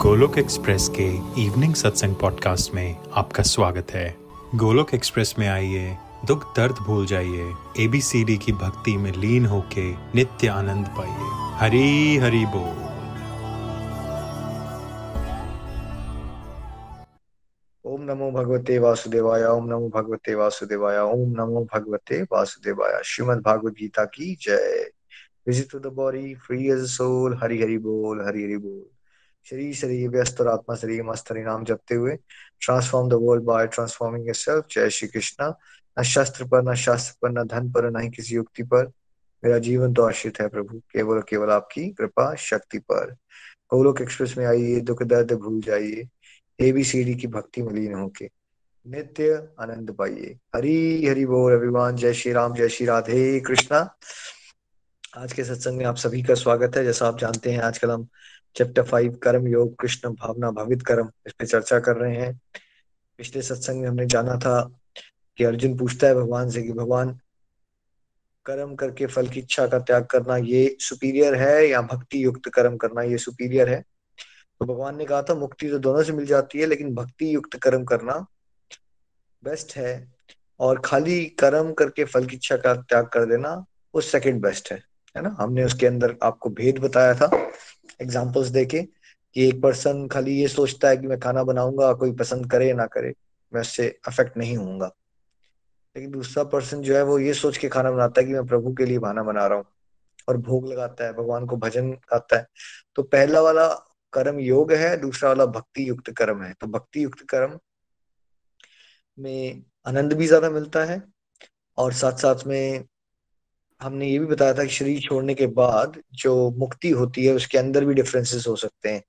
Golok express के evening सत्संग podcast में आपका स्वागत है। गोलोक एक्सप्रेस में आइए, दुख दर्द भूल जाइए एबीसीडी की भक्ति में लीन होके नित्य आनंद पाइए। हरी हरी बोल। ओम नमो भगवते वासुदेवाय, ओम नमो भगवते वासुदेवाय, ओम नमो भगवते वासुदेवाय। श्रीमद् भागवत गीता की जय। Visit to the body free as soul Hari Hari बोल, हरि हरि बोल। शरीर शरीर व्यस्त और आत्मा, शरीर मस्त हरि नाम जपते हुए transform the world by transforming yourself जय श्री कृष्णा। न शस्त्र पर, न शास्त्र पर, न धन पर, न ही किसी युक्ति पर मेरा जीवन तो आश्रित है प्रभु। केवल केवल आपकी कृपा, शक्ति पर। गोलोक एक्सप्रेस में आइए, दुख, दर्द भूल जाइए। एबीसीडी की भक्ति में लीन होके नित्य आनंद पाइए। हरी, हरि बोल अभिमान। जय श्री राम, जय श्री राधे कृष्णा। आज के सत्संग में आप सभी का स्वागत है। जैसा आप जानते हैं, आजकल हम चैप्टर फाइव कर्म, योग, कृष्ण, भावना, भवित कर्म, इस पे चर्चा कर रहे हैं। पिछले सत्संग में हमने जाना था कि अर्जुन पूछता है भगवान से कि भगवान, कर्म करके फल की इच्छा का त्याग करना ये सुपीरियर है या भक्ति युक्त कर्म करना ये सुपीरियर है? तो भगवान ने कहा था, मुक्ति तो दोनों से मिल जाती है, लेकिन भक्ति युक्त कर्म करना बेस्ट है और खाली कर्म करके फल की इच्छा का त्याग कर देना वो सेकंड बेस्ट है। है ना? हमने उसके अंदर आपको भेद बताया था। एग्जाम्पल्स देके कि एक पर्सन खाली ये सोचता है कि मैं खाना बनाऊँगा, कोई पसंद करे ना करे, मैं उससे अफेक्ट नहीं होऊँगा। लेकिन दूसरा पर्सन जो है वो ये सोच के खाना बनाता है कि मैं प्रभु के लिए खाना बना रहा हूँ और भोग लगाता है, भगवान को भजन गाता है। तो पहला वाला कर्म योग है, दूसरा वाला भक्ति युक्त कर्म है। तो भक्ति युक्त कर्म में आनंद भी ज़्यादा मिलता है और साथ साथ में हमने ये भी बताया था कि शरीर छोड़ने के बाद जो मुक्ति होती है, उसके अंदर भी डिफरेंसेस हो सकते हैं।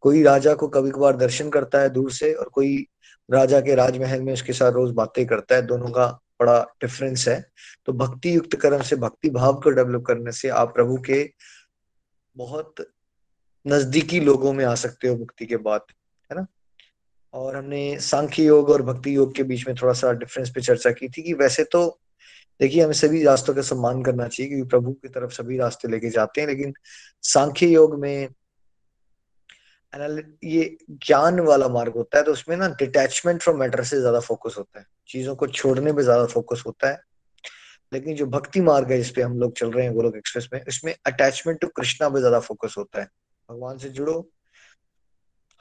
कोई राजा को कभी कभार दर्शन करता है दूर से और कोई राजा के राजमहल में उसके साथ रोज बातें करता है, दोनों का बड़ा डिफरेंस है। तो भक्ति युक्त कर्म से, भक्ति भाव को डेवलप करने से आप प्रभु के बहुत नजदीकी लोगों में आ सकते हो मुक्ति के बाद, है ना? और हमने सांख्य योग और भक्ति योग के बीच में थोड़ा सा डिफरेंस पे चर्चा की थी कि वैसे तो देखिए, हमें सभी रास्तों का सम्मान करना चाहिए क्योंकि प्रभु की तरफ़ सभी रास्ते लेके जाते हैं, लेकिन सांख्य योग में ये ज्ञान वाला मार्ग होता है तो उसमें ना डिटैचमेंट फ्रॉम मैटर से ज़्यादा फोकस होता है। चीज़ों को छोड़ने पे ज़्यादा फोकस होता है। लेकिन जो भक्ति मार्ग है, जिसपे हम लोग चल रहे हैं, गोलोक एक्सप्रेस में इसमें अटैचमेंट टू कृष्णा पे ज़्यादा फोकस होता है। भगवान से जुड़ो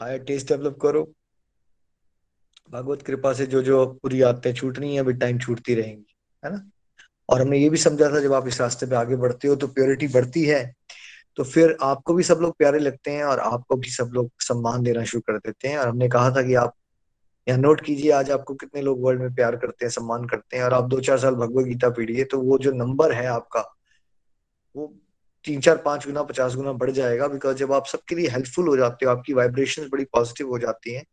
हायर टेस्ट डेवलप करो। भगवत कृपा से जो जो पूरी आदतें छूटनी है, अभी टाइम छूटती रहेंगी, है ना? और हमने ये भी समझा था, जब आप इस रास्ते पे आगे बढ़ते हो तो प्योरिटी बढ़ती है तो फिर आपको भी सब लोग प्यारे लगते हैं और आपको भी सब लोग सम्मान देना शुरू कर देते हैं। और हमने कहा था कि आप यहाँ नोट कीजिए, आज आपको कितने लोग वर्ल्ड में प्यार करते हैं, सम्मान करते हैं और आप दो चार साल भगवत गीता पढ़िए तो वो जो नंबर है आपका, वो तीन चार पाँच गुना, पचास गुना बढ़ जाएगा बिकॉज़ जब आप सबके लिए हेल्पफुल हो जाते हो, आपकी वाइब्रेशन बड़ी पॉजिटिव हो जाती है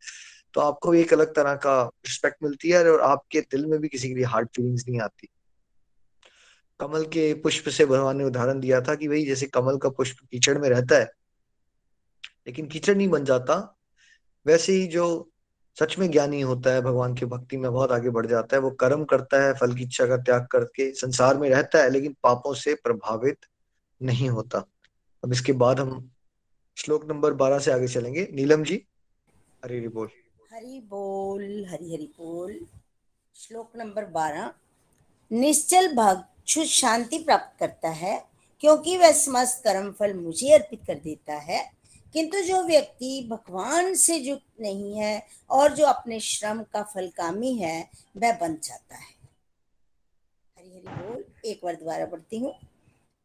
तो आपको एक अलग तरह का रिस्पेक्ट मिलती है और आपके दिल में भी किसी के लिए हार्ड फीलिंग्स नहीं आती। कमल के पुष्प से भगवान ने उदाहरण दिया था कि भाई जैसे कमल का पुष्प कीचड़ में रहता है, लेकिन कीचड़ नहीं बन जाता, वैसे ही जो सच में ज्ञानी होता है, भगवान की भक्ति में बहुत आगे बढ़ जाता है, वो कर्म करता है, फल की इच्छा का त्याग करके संसार में रहता है, लेकिन पापों से प्रभावित नहीं होता। अब इसके बाद हम श्लोक नंबर बारह से आगे चलेंगे। नीलम जी, हरी हरी बोल। हरी बोल, हरी हरी बोल। श्लोक नंबर बारह, निश्चल भक्त शुद्ध शांति प्राप्त करता है, क्योंकि वह समस्त कर्म फल मुझे अर्पित कर देता है। किंतु जो व्यक्ति भगवान से युक्त नहीं है और जो अपने श्रम का फल कामी है, वह बन जाता है। हरी हरी बोल, एक बार दोबारा पढ़ती हूँ।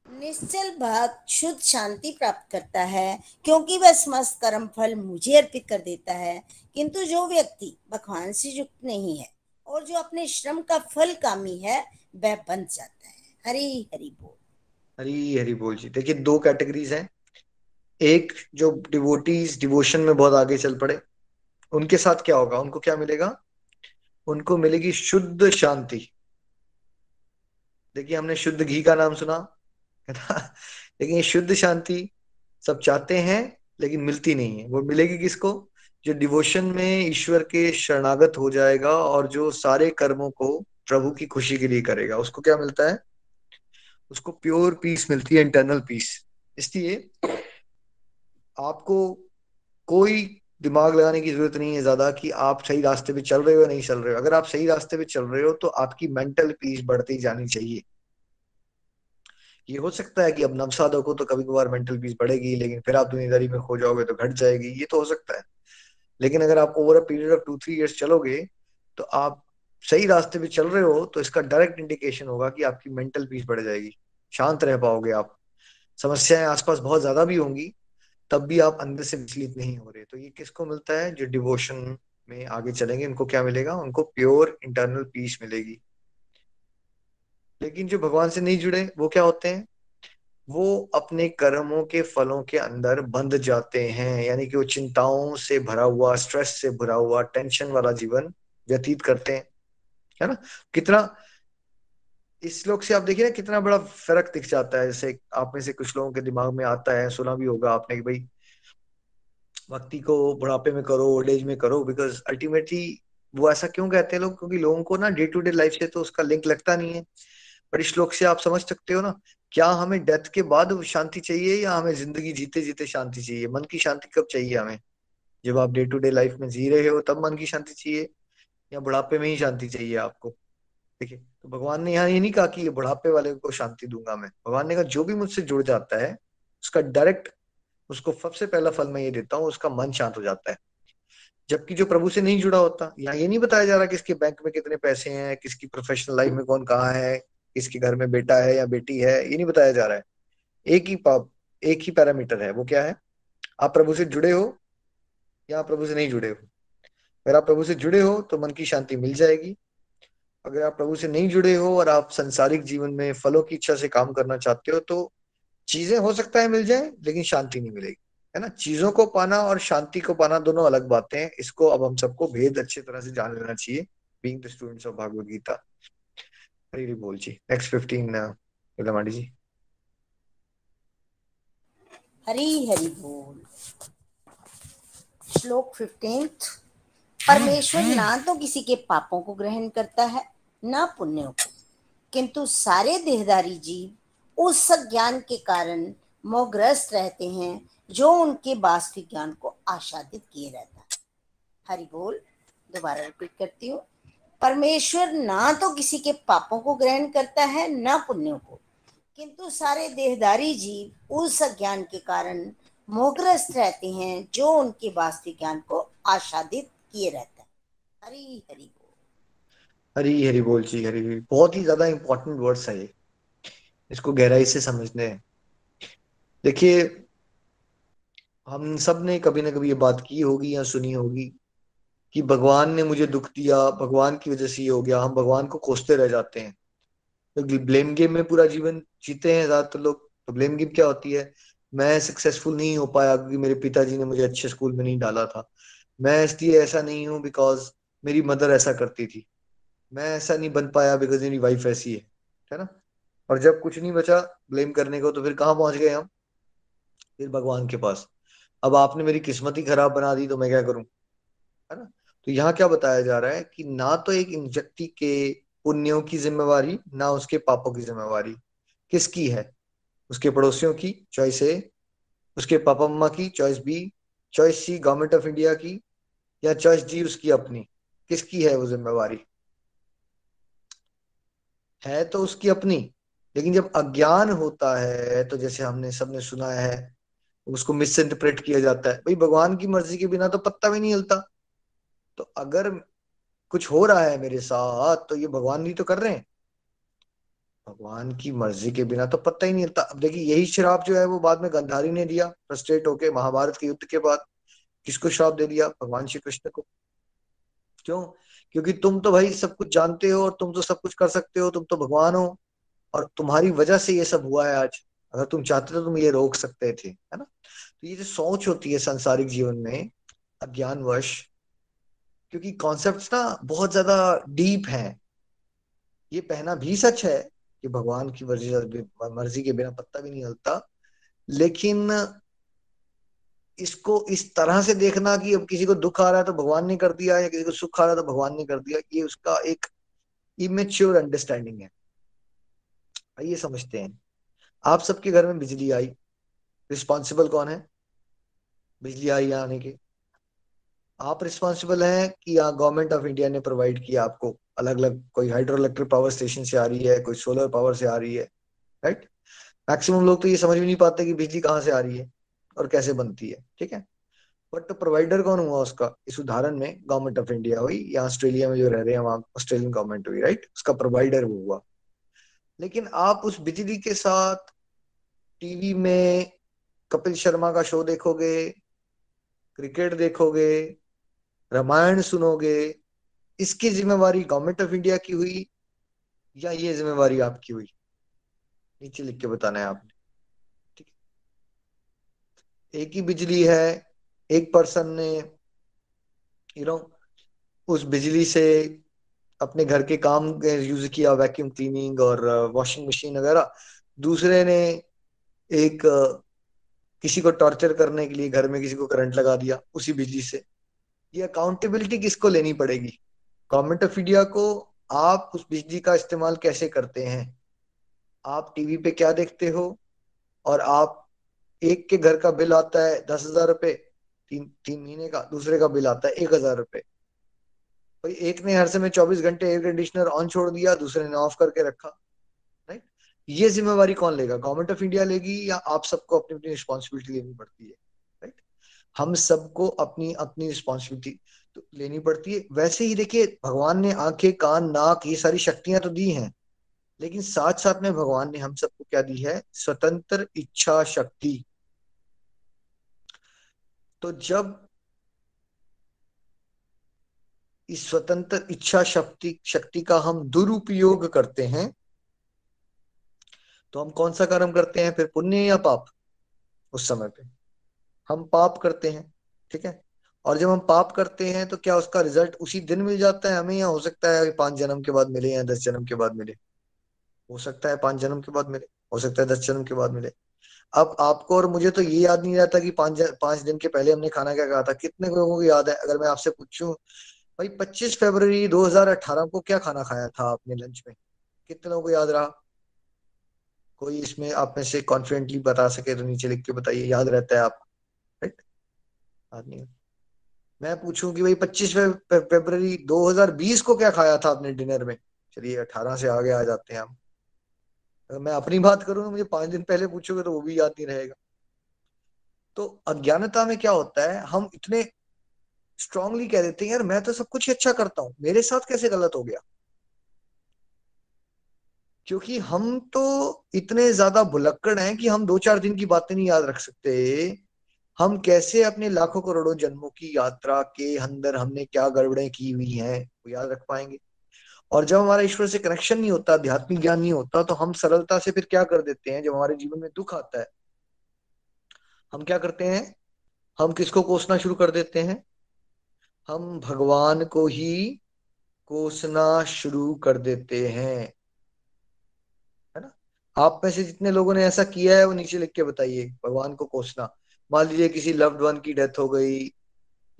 निश्चल भक्त शुद्ध शांति प्राप्त करता है, क्योंकि वह समस्त कर्म फल मुझे अर्पित कर देता है। किंतु जो व्यक्ति भगवान से युक्त नहीं है और जो अपने श्रम का फल कामी है, वह बन जाता है। हरी हरी बोल। हरी हरी बोल जी। देखिए, दो कैटेगरीज हैं। एक, जो डिवोटीज डिवोशन में बहुत आगे चल पड़े, उनके साथ क्या होगा? उनको क्या मिलेगा? उनको मिलेगी शुद्ध शांति। देखिए, हमने शुद्ध घी का नाम सुना, है ना? लेकिन ये शुद्ध शांति सब चाहते हैं, लेकिन मिलती नहीं है। वो मिलेगी किसको? जो डिवोशन में ईश्वर के शरणागत हो जाएगा और जो सारे कर्मों को प्रभु की खुशी के लिए करेगा, उसको क्या मिलता है? उसको प्योर पीस मिलती है इंटरनल पीस इसलिए आपको कोई दिमाग लगाने की ज़रूरत नहीं है ज़्यादा कि आप सही रास्ते पे चल रहे हो या नहीं चल रहे हो। अगर आप सही रास्ते पे चल रहे हो तो आपकी मेंटल पीस बढ़ती जानी चाहिए। ये हो सकता है कि अब नवसाधक हो तो कभी कभार मेंटल पीस बढ़ेगी, लेकिन फिर आप दुनियादारी में खो जाओगे तो घट जाएगी, ये तो हो सकता है। लेकिन अगर आप over a period of two three years चलोगे तो आप सही रास्ते पे चल रहे हो तो इसका डायरेक्ट इंडिकेशन होगा कि आपकी मेंटल पीस बढ़ जाएगी। शांत रह पाओगे आप। समस्याएँ आसपास बहुत ज़्यादा भी होंगी, तब भी आप अंदर से विचलित नहीं हो रहे। तो ये किसको मिलता है? जो डिवोशन में आगे चलेंगे, उनको क्या मिलेगा? उनको प्योर इंटरनल पीस मिलेगी। लेकिन जो भगवान से नहीं जुड़े, वो क्या होते हैं? वो अपने कर्मों के फलों के अंदर बंध जाते हैं, यानी कि वो चिंताओं से भरा हुआ स्ट्रेस से भरा हुआ टेंशन वाला जीवन व्यतीत करते हैं। है ना? कितना, इस लोग से आप देखिए ना, कितना बड़ा फ़र्क दिख जाता है। जैसे आप में से कुछ लोगों के दिमाग में आता है, सुना भी होगा आपने कि भाई, भक्ति को बुढ़ापे में करो ओल्ड एज में करो बिकॉज़ अल्टीमेटली वो ऐसा क्यों कहते हैं लोग? क्योंकि लोगों को ना डे टू डे लाइफ से तो उसका लिंक लगता नहीं है। पर इस श्लोक से आप समझ सकते हो ना क्या हमें डेथ के बाद शांति चाहिए या हमें ज़िंदगी जीते जीते शांति चाहिए? मन की शांति कब चाहिए हमें? जब आप डे टू डे लाइफ में जी रहे हो, तब मन की शांति चाहिए या बुढ़ापे में ही शांति चाहिए आपको? देखिए तो भगवान ने यहाँ ये नहीं कहा कि ये बुढ़ापे वाले को शांति दूँगा मैं। भगवान ने कहा, जो भी मुझसे जुड़ जाता है, उसका डायरेक्ट उसको सबसे पहला फल मैं ये देता हूँ, उसका मन शांत हो जाता है। जबकि जो प्रभु से नहीं जुड़ा होता, यहाँ ये नहीं बताया जा रहा किसके बैंक में कितने पैसे हैं, किसकी प्रोफेशनल लाइफ में कौन कहाँ है किसके घर में बेटा है या बेटी है, ये नहीं बताया जा रहा है। एक ही पाप, एक ही पैरामीटर है, वो क्या है? आप प्रभु से जुड़े हो या प्रभु से नहीं जुड़े हो? अगर आप प्रभु से जुड़े हो तो मन की शांति मिल जाएगी। अगर आप प्रभु से नहीं जुड़े हो और आप संसारिक जीवन में फलों की इच्छा से काम करना चाहते हो तो चीज़ें हो सकता है मिल जाए, लेकिन शांति नहीं मिलेगी, है ना? चीज़ों को पाना और शांति को पाना दोनों अलग बातें हैं। इसको अब हम सबको भेद अच्छी तरह से जान लेना चाहिए। Being the students of Bhagavad Gita Hari बोल जी नेक्स्ट फिफ्टीन लमाडी जी। हरी हरी बोल। श्लोक फिफ्टीन परमेश्वर ना तो किसी के पापों को ग्रहण करता है ना पुण्यों को। किंतु सारे देहदारी जीव उस ज्ञान के कारण मोहग्रस्त रहते हैं जो उनके वास्तविक ज्ञान को आशादित किए रहता है। हरि बोल। दोबारा रिपीट करती हूँ। परमेश्वर ना तो किसी के पापों को ग्रहण करता है, ना पुण्यों को। किंतु सारे देहदारी जीव उस ज्ञान के कारण मोहग्रस्त रहते हैं, जो उनके वास्तविक ज्ञान को आशादित किए रहता है। हरी हरी बोल। हरी हरी बोल जी, हरी हरी। बहुत ही ज़्यादा इंपॉर्टेंट वर्ड्स है ये। इसको गहराई से समझने हैं। देखिए, हम सबने कभी ना कभी ये बात की होगी या सुनी होगी। कि भगवान ने मुझे दुख दिया, भगवान की वजह से ये हो गया, हम भगवान को कोसते रह जाते हैं। तो ब्लेम गेम में पूरा जीवन जीते हैं ज़्यादातर लोग तो ब्लेम गेम क्या होती है? मैं सक्सेसफुल नहीं हो पाया क्योंकि मेरे पिताजी ने मुझे अच्छे स्कूल में नहीं डाला था। मैं इसलिए ऐसा नहीं हूँ बिकॉज़ मेरी मदर ऐसा करती थी। मैं ऐसा नहीं बन पाया बिकॉज़ मेरी वाइफ ऐसी है है ना? और जब कुछ नहीं बचा ब्लेम करने को तो फिर कहाँ पहुँच गए हम? फिर भगवान के पास। अब आपने मेरी किस्मत ही खराब बना दी तो मैं क्या करूँ? है ना? तो यहाँ क्या बताया जा रहा है कि ना तो एक व्यक्ति के पुण्यों की जिम्मेवारी, ना उसके पापों की जिम्मेवारी। किसकी है? उसके पड़ोसियों की चॉइस ए उसके पापा मम्मा की choice B choice C government of India की, या चॉइस डी उसकी अपनी। किसकी है वो जिम्मेवारी? है तो उसकी अपनी। लेकिन जब अज्ञान होता है तो जैसे हमने सबने सुना है, उसको मिस इंटरप्रेट किया जाता है। भाई, भगवान की मर्ज़ी के बिना तो पत्ता भी नहीं हिलता। तो अगर कुछ हो रहा है मेरे साथ तो ये भगवान नहीं तो कर रहे हैं। भगवान की मर्ज़ी के बिना तो पता ही नहीं लगता अब देखिए, यही श्राप जो है, वो बाद में गंधारी ने दिया फ्रस्ट्रेट होके महाभारत के युद्ध के बाद। किसको श्राप दे दिया? भगवान श्री कृष्ण को। क्यों? क्योंकि तुम तो भाई सब कुछ जानते हो और तुम तो सब कुछ कर सकते हो, तुम तो भगवान हो। और तुम्हारी वजह से ये सब हुआ है आज। अगर तुम चाहते तो तुम ये रोक सकते थे, है ना? तो ये जो सोच होती है सांसारिक जीवन में, अज्ञानवश क्योंकि कॉन्सेप्ट ना बहुत ज़्यादा डीप हैं। ये पहना भी सच है कि भगवान की मर्ज़ी मर्ज़ी के बिना पत्ता भी नहीं हलता, लेकिन इसको इस तरह से देखना कि अब किसी को दुख आ रहा है तो भगवान ने कर दिया, या किसी को सुख आ रहा है तो भगवान ने कर दिया, ये उसका एक इमेच्योर अंडरस्टैंडिंग है। आइए समझते हैं। आप सबके घर में बिजली आई रिस्पॉन्सिबल कौन है? बिजली आई आने के। आप रिस्पॉन्सिबल हैं कि गवर्नमेंट ऑफ़ इंडिया ने प्रोवाइड किया आपको अलग अलग कोई हाइड्रो इलेक्ट्रिक पावर स्टेशन से आ रही है, कोई सोलर पावर से आ रही है राइट मैक्सिमम लोग तो ये समझ भी नहीं पाते कि बिजली कहाँ से आ रही है और कैसे बनती है, ठीक है? बट तो प्रोवाइडर कौन हुआ उसका? इस उदाहरण में गवर्नमेंट ऑफ़ इंडिया हुई या ऑस्ट्रेलिया में जो रह रहे हैं, वहाँ ऑस्ट्रेलियन गवर्नमेंट हुई राइट उसका प्रोवाइडर वो हुआ। लेकिन आप उस बिजली के साथ टीवी में कपिल शर्मा का शो देखोगे क्रिकेट देखोगे रामायण सुनोगे, इसकी जिम्मेवारी गवर्नमेंट ऑफ़ इंडिया की हुई या ये जिम्मेवारी आपकी हुई? नीचे लिख के बताना है आपने। ठीक एक ही बिजली है, एक पर्सन ने यू नो उस बिजली से अपने घर के काम यूज़ किया वैक्यूम क्लीनिंग और वॉशिंग मशीन वगैरह। दूसरे ने एक किसी को टॉर्चर करने के लिए घर में किसी को करंट लगा दिया उसी बिजली से। ये अकाउंटेबिलिटी किसको लेनी पड़ेगी? गवर्नमेंट ऑफ़ इंडिया को आप उस बिजली का इस्तेमाल कैसे करते हैं? आप टीवी पे क्या देखते हो? और आप एक के घर का बिल आता है दस हज़ार रुपए, तीन तीन महीने का, दूसरे का बिल आता है एक हज़ार रुपए। भाई, एक ने हर समय चौबीस घंटे एयर कंडीशनर ऑन छोड़ दिया, दूसरे ने ऑफ़ करके रखा राइट ये जिम्मेवारी कौन लेगा? गवर्नमेंट ऑफ़ इंडिया लेगी या आप सबको अपनी अपनी रिस्पॉन्सिबिलिटी लेनी पड़ती है? हम सबको अपनी अपनी रिस्पॉन्सिबिलिटी तो लेनी पड़ती है। वैसे ही देखिए, भगवान ने आँखें, कान, नाक, ये सारी शक्तियाँ तो दी हैं, लेकिन साथ साथ में भगवान ने हम सबको क्या दी है? स्वतंत्र इच्छा शक्ति। तो जब इस स्वतंत्र इच्छा शक्ति शक्ति का हम दुरुपयोग करते हैं तो हम कौन सा कर्म करते हैं? फिर पुण्य या पाप? उस समय पे। हम पाप करते हैं, ठीक है? और जब हम पाप करते हैं तो क्या उसका रिज़ल्ट उसी दिन मिल जाता है हमें, या हो सकता है पाँच जन्म के बाद मिले या दस जन्म के बाद मिले? हो सकता है पाँच जन्म के बाद मिले, हो सकता है दस जन्म के बाद मिले। अब आपको और मुझे तो ये याद नहीं रहता कि पाँच पाँच दिन के पहले हमने खाना क्या कहा था। कितने लोगों को याद है? अगर मैं आपसे पूछूँ, भाई 25 फरवरी 2018 को क्या खाना खाया था आपने लंच में? कितने लोगों को याद रहा? कोई इसमें आप में से कॉन्फिडेंटली बता सके तो नीचे लिख के बताइए, याद रहता है आप नहीं मैं पूछूँ कि भाई 25 फरवरी 2020 को क्या खाया था आपने डिनर में? चलिए 18 से आगे आ जाते हैं हम। अगर मैं अपनी बात करूँ मुझे पाँच दिन पहले पूछोगे तो वो भी याद नहीं रहेगा। तो अज्ञानता में क्या होता है, हम इतने स्ट्रांगली कह देते हैं, यार, मैं तो सब कुछ ही अच्छा करता हूँ, मेरे साथ कैसे गलत हो गया? क्योंकि हम तो इतने ज़्यादा भुलक्कड़ हैं कि हम दो चार दिन की बातें नहीं याद रख सकते। हम कैसे अपने लाखों करोड़ों जन्मों की यात्रा के अंदर हमने क्या गड़बड़े की हुई हैं, वो याद रख पाएँगे? और जब हमारा ईश्वर से कनेक्शन नहीं होता, आध्यात्मिक ज्ञान नहीं होता तो हम सरलता से फिर क्या कर देते हैं जब हमारे जीवन में दुख आता है? हम क्या करते हैं? हम किसको कोसना शुरू कर देते हैं? हम भगवान को ही कोसना शुरू कर देते हैं। है ना? आप में से जितने लोगों ने ऐसा किया है, वो नीचे लिख के बताइए, भगवान को कोसना। मान लीजिए किसी लव्ड वन की डेथ हो गई,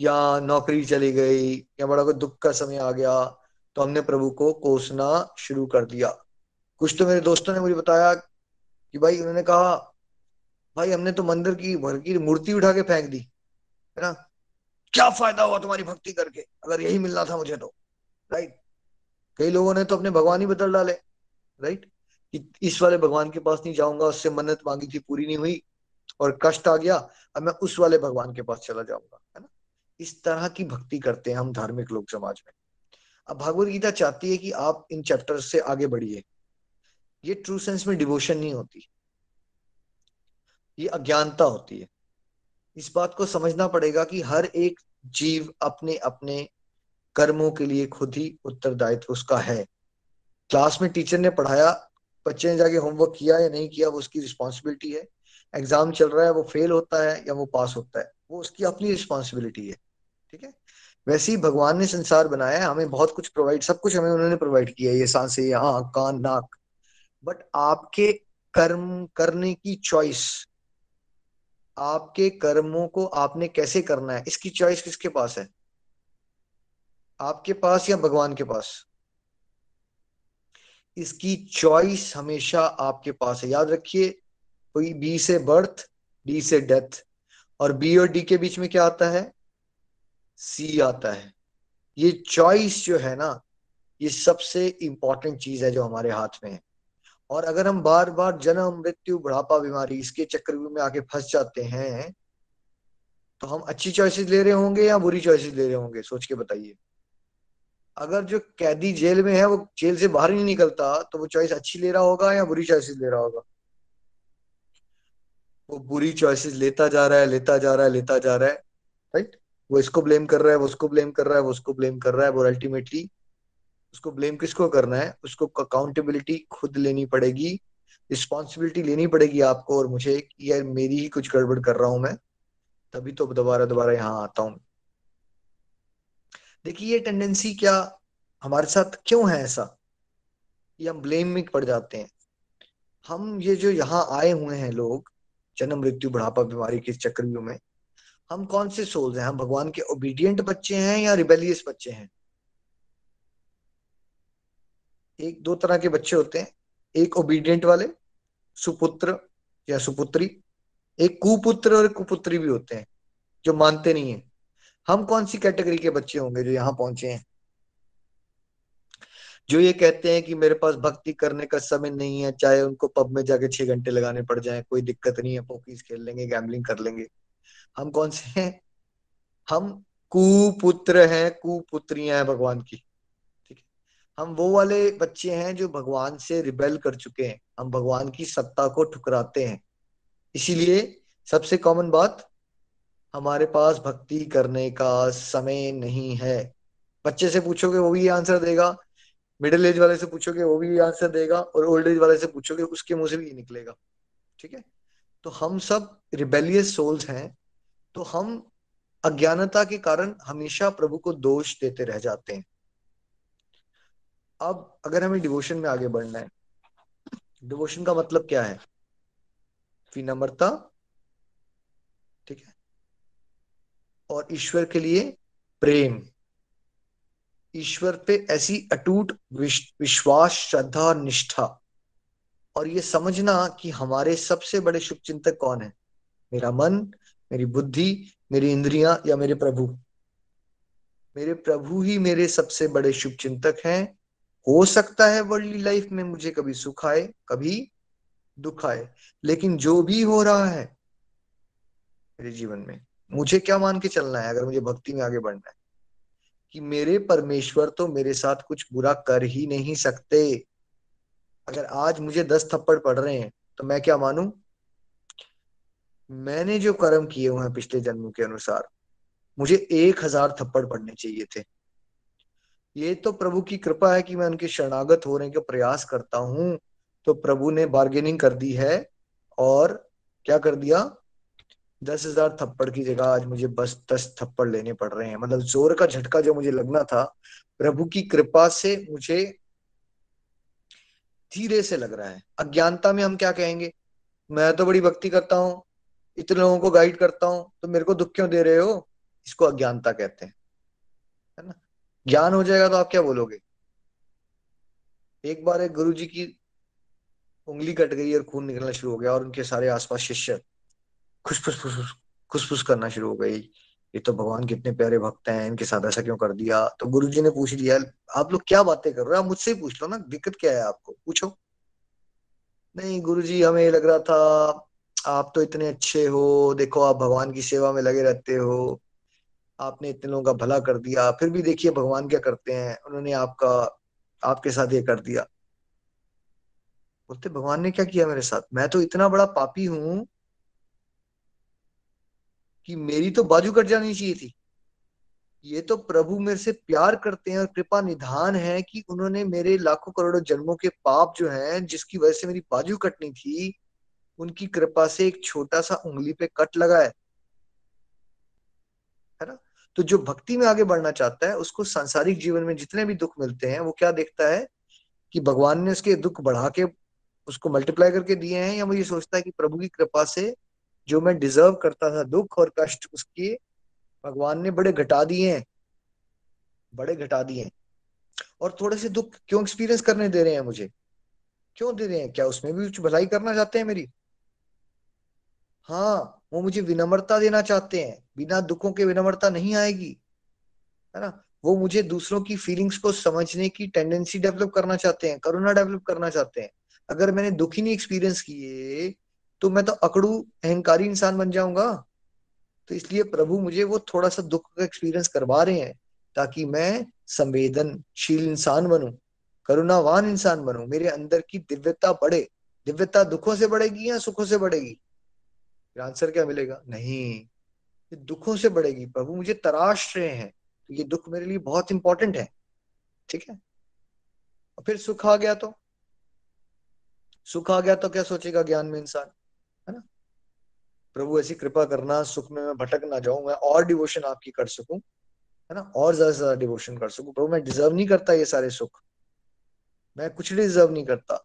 या नौकरी चली गई, या बड़ा कोई दुख का समय आ गया तो हमने प्रभु को कोसना शुरू कर दिया। कुछ तो मेरे दोस्तों ने मुझे बताया कि भाई, उन्होंने कहा, भाई, हमने तो मंदिर की भर की मूर्ति उठा के फेंक दी, है ना? क्या फ़ायदा हुआ तुम्हारी भक्ति करके? अगर यही मिलना था मुझे तो राइट कई लोगों ने तो अपने भगवान ही बदल डाले राइट कि इस वाले भगवान के पास नहीं जाऊँगा, उससे मन्नत मांगी थी, पूरी नहीं हुई और कष्ट आ गया, अब मैं उस वाले भगवान के पास चला जाऊँगा, है ना? इस तरह की भक्ति करते हैं हम धार्मिक लोग समाज में। अब भागवत गीता चाहती है कि आप इन चैप्टर से आगे बढ़िए। ये ट्रू सेंस में डिवोशन नहीं होती। ये अज्ञानता होती है। इस बात को समझना पड़ेगा कि हर एक जीव अपने अपने कर्मों के लिए खुद ही उत्तरदायित्व उसका है। क्लास में टीचर ने पढ़ाया, बच्चे ने जाके होमवर्क किया या नहीं किया, वो उसकी रिस्पॉन्सिबिलिटी है। एग्ज़ाम चल रहा है, वो फेल होता है या वो पास होता है, वो उसकी अपनी रिस्पॉन्सिबिलिटी है, ठीक है? वैसे ही भगवान ने संसार बनाया है, हमें बहुत कुछ प्रोवाइड सब कुछ हमें उन्होंने प्रोवाइड किया है, ये साँसें आँख कान, नाक। बट आपके कर्म, करने की चॉइस आपके कर्मों को आपने कैसे करना है, इसकी चॉइस किसके पास है? आपके पास या भगवान के पास? इसकी चॉइस हमेशा आपके पास है। याद रखिए कोई बी से बर्थ डी से डेथ और बी और डी के बीच में क्या आता है? सी आता है. ये चॉइस जो है ना, ये सबसे इंपॉर्टेंट चीज़ है जो हमारे हाथ में है. और अगर हम बार बार जन्म, मृत्यु, बुढ़ापा, बीमारी इसके चक्रव्यूह में आके फंस जाते हैं तो हम अच्छी चॉइसेस ले रहे होंगे या बुरी चॉइसेस ले रहे होंगे? सोच के बताइए. अगर जो कैदी जेल में है, वो जेल से बाहर नहीं निकलता तो वो चॉइस अच्छी ले रहा होगा या बुरी चॉइसेस ले रहा होगा? वो बुरी चॉइसेस लेता जा रहा है, लेता जा रहा है, लेता जा रहा है राइट वो इसको ब्लेम कर रहा है, वो उसको ब्लेम कर रहा है, वो उसको ब्लेम कर रहा है वो अल्टीमेटली उसको ब्लेम किसको करना है? उसको अकाउंटेबिलिटी खुद लेनी पड़ेगी रिस्पॉन्सिबिलिटी लेनी पड़ेगी आपको और मुझे यार मेरी ही कुछ गड़बड़ कर रहा हूँ मैं, तभी तो दोबारा दोबारा यहाँ आता हूँ देखिए, ये टेंडेंसी क्या हमारे साथ क्यों है ऐसा? ये हम ब्लेम में पड़ जाते हैं। हम ये जो यहाँ आए हुए हैं लोग जन्म, मृत्यु, बुढ़ापा, बीमारी के चक्रव्यूह में। हम कौन से सोल्स हैं? हम भगवान के ओबीडियंट बच्चे हैं या रिबेलियस बच्चे हैं? एक, दो तरह के बच्चे होते हैं। एक ओबीडियंट वाले, सुपुत्र या सुपुत्री। एक कुपुत्र और कुपुत्री भी होते हैं, जो मानते नहीं है। हम कौन सी कैटेगरी के बच्चे होंगे जो यहाँ पहुँचे हैं? जो ये कहते हैं कि मेरे पास भक्ति करने का समय नहीं है, चाहे उनको पब में जाके छह घंटे लगाने पड़ जाए, कोई दिक्कत नहीं है पोकीज खेल लेंगे गैमलिंग कर लेंगे। हम कौन से हैं? हम कुपुत्र हैं, कुपुत्रियाँ हैं भगवान की, ठीक है? हम वो वाले बच्चे हैं जो भगवान से रिबेल कर चुके हैं। हम भगवान की सत्ता को ठुकराते हैं। इसीलिए सबसे कॉमन बात, हमारे पास भक्ति करने का समय नहीं है। बच्चे से पूछोगे, वो भी आंसर देगा मिडिल एज वाले से पूछोगे, वो भी आंसर देगा और ओल्ड एज वाले से पूछोगे, उसके मुँह से भी निकलेगा। ठीक है? तो हम सब रिबेलियस सोल्स हैं तो हम अज्ञानता के कारण हमेशा प्रभु को दोष देते रह जाते हैं। अब अगर हमें डिवोशन में आगे बढ़ना है डिवोशन का मतलब क्या है? विनम्रता, ठीक है? और ईश्वर के लिए प्रेम। ईश्वर पे ऐसी अटूट विश्वास, श्रद्धा और निष्ठा। और ये समझना कि हमारे सबसे बड़े शुभ चिंतक कौन है? मेरा मन, मेरी बुद्धि, मेरी इंद्रियाँ या मेरे प्रभु? मेरे प्रभु ही मेरे सबसे बड़े शुभ चिंतक हैं। हो सकता है वर्ल्डली लाइफ में मुझे कभी सुख आए, कभी दुख आए, लेकिन जो भी हो रहा है मेरे जीवन में, मुझे क्या मान के चलना है अगर मुझे भक्ति में आगे बढ़ना है? कि मेरे परमेश्वर तो मेरे साथ कुछ बुरा कर ही नहीं सकते। अगर आज मुझे दस थप्पड़ पड़ रहे हैं तो मैं क्या मानू? मैंने जो कर्म किए हुए हैं पिछले जन्मों के अनुसार, मुझे एक हज़ार थप्पड़ पड़ने चाहिए थे। ये तो प्रभु की कृपा है कि मैं उनके शरणागत होने का प्रयास करता हूँ। तो प्रभु ने बार्गेनिंग कर दी है और क्या कर दिया? दस हज़ार थप्पड़ की जगह आज मुझे बस दस थप्पड़ लेने पड़ रहे हैं। मतलब ज़ोर का झटका जो मुझे लगना था, प्रभु की कृपा से मुझे धीरे से लग रहा है। अज्ञानता में हम क्या कहेंगे? मैं तो बड़ी भक्ति करता हूँ, इतने लोगों को गाइड करता हूँ तो मेरे को दुख क्यों दे रहे हो? इसको अज्ञानता कहते हैं। है ना? ज्ञान हो जाएगा तो आप क्या बोलोगे? एक बार एक गुरु जी की उंगली कट गई और खून निकलना शुरू हो गया और उनके सारे आसपास शिष्य खुशफुस खुशफुस खुशफुस करना शुरू हो गई। ये तो भगवान कितने प्यारे भक्त हैं, इनके साथ ऐसा क्यों कर दिया? तो गुरु जी ने पूछ लिया, आप लोग क्या बातें कर रहे हो? आप मुझसे ही पूछ लो ना, दिक्कत क्या है आपको? पूछो। नहीं गुरु जी हमें लग रहा था, आप तो इतने अच्छे हो, देखो आप भगवान की सेवा में लगे रहते हो, आपने इतने लोगों का भला कर दिया, फिर भी देखिए भगवान क्या करते हैं, उन्होंने आपका, आपके साथ ये कर दिया। बोलते, भगवान ने क्या किया मेरे साथ? मैं तो इतना बड़ा पापी हूँ कि मेरी तो बाजू कट जानी चाहिए थी। ये तो प्रभु मेरे से प्यार करते हैं और कृपा निधान है कि उन्होंने मेरे लाखों करोड़ों जन्मों के पाप जो हैं, जिसकी वजह से मेरी बाजू कटनी थी, उनकी कृपा से एक छोटा सा उंगली पे कट लगा है है ना? तो जो भक्ति में आगे बढ़ना चाहता है, उसको सांसारिक जीवन में जितने भी दुख मिलते हैं, वो क्या देखता है कि भगवान ने उसके दुख बढ़ा के उसको मल्टीप्लाई करके दिए हैं या वो ये सोचता है कि प्रभु की कृपा से जो मैं डिजर्व करता था दुख और कष्ट, उसके भगवान ने बड़े घटा दिए हैं। बड़े घटा दिए हैं। और थोड़े से दुख क्यों एक्सपीरियंस करने दे रहे हैं मुझे? क्यों दे रहे हैं? क्या उसमें भी कुछ भलाई करना चाहते हैं मेरी? हाँ वो मुझे विनम्रता देना चाहते हैं। बिना दुखों के विनम्रता नहीं आएगी। है ना? वो मुझे दूसरों की फीलिंग्स को समझने की टेंडेंसी डेवलप करना चाहते हैं, करुणा डेवलप करना चाहते हैं। अगर मैंने दुख ही नहीं एक्सपीरियंस किए तो मैं तो अकड़ू, अहंकारी इंसान बन जाऊँगा। तो इसलिए प्रभु मुझे वो थोड़ा सा दुख का एक्सपीरियंस करवा रहे हैं, ताकि मैं संवेदनशील इंसान बनूं, करुणावान इंसान बनूं, मेरे अंदर की दिव्यता बढ़े। दिव्यता दुखों से बढ़ेगी या सुखों से बढ़ेगी? आंसर क्या मिलेगा? नहीं, ये दुखों से बढ़ेगी। प्रभु मुझे तराश रहे हैं तो ये दुख मेरे लिए बहुत इंपॉर्टेंट है, ठीक है? और फिर सुख आ गया तो? सुख आ गया तो क्या सोचेगा ज्ञान में इंसान? प्रभु, ऐसी कृपा करना, सुख में मैं भटक ना जाऊँ, मैं और डिवोशन आपकी कर सकूँ, है ना? और ज़्यादा से ज़्यादा डिवोशन कर सकूँ। प्रभु, मैं डिजर्व नहीं करता ये सारे सुख। मैं कुछ डिजर्व नहीं करता।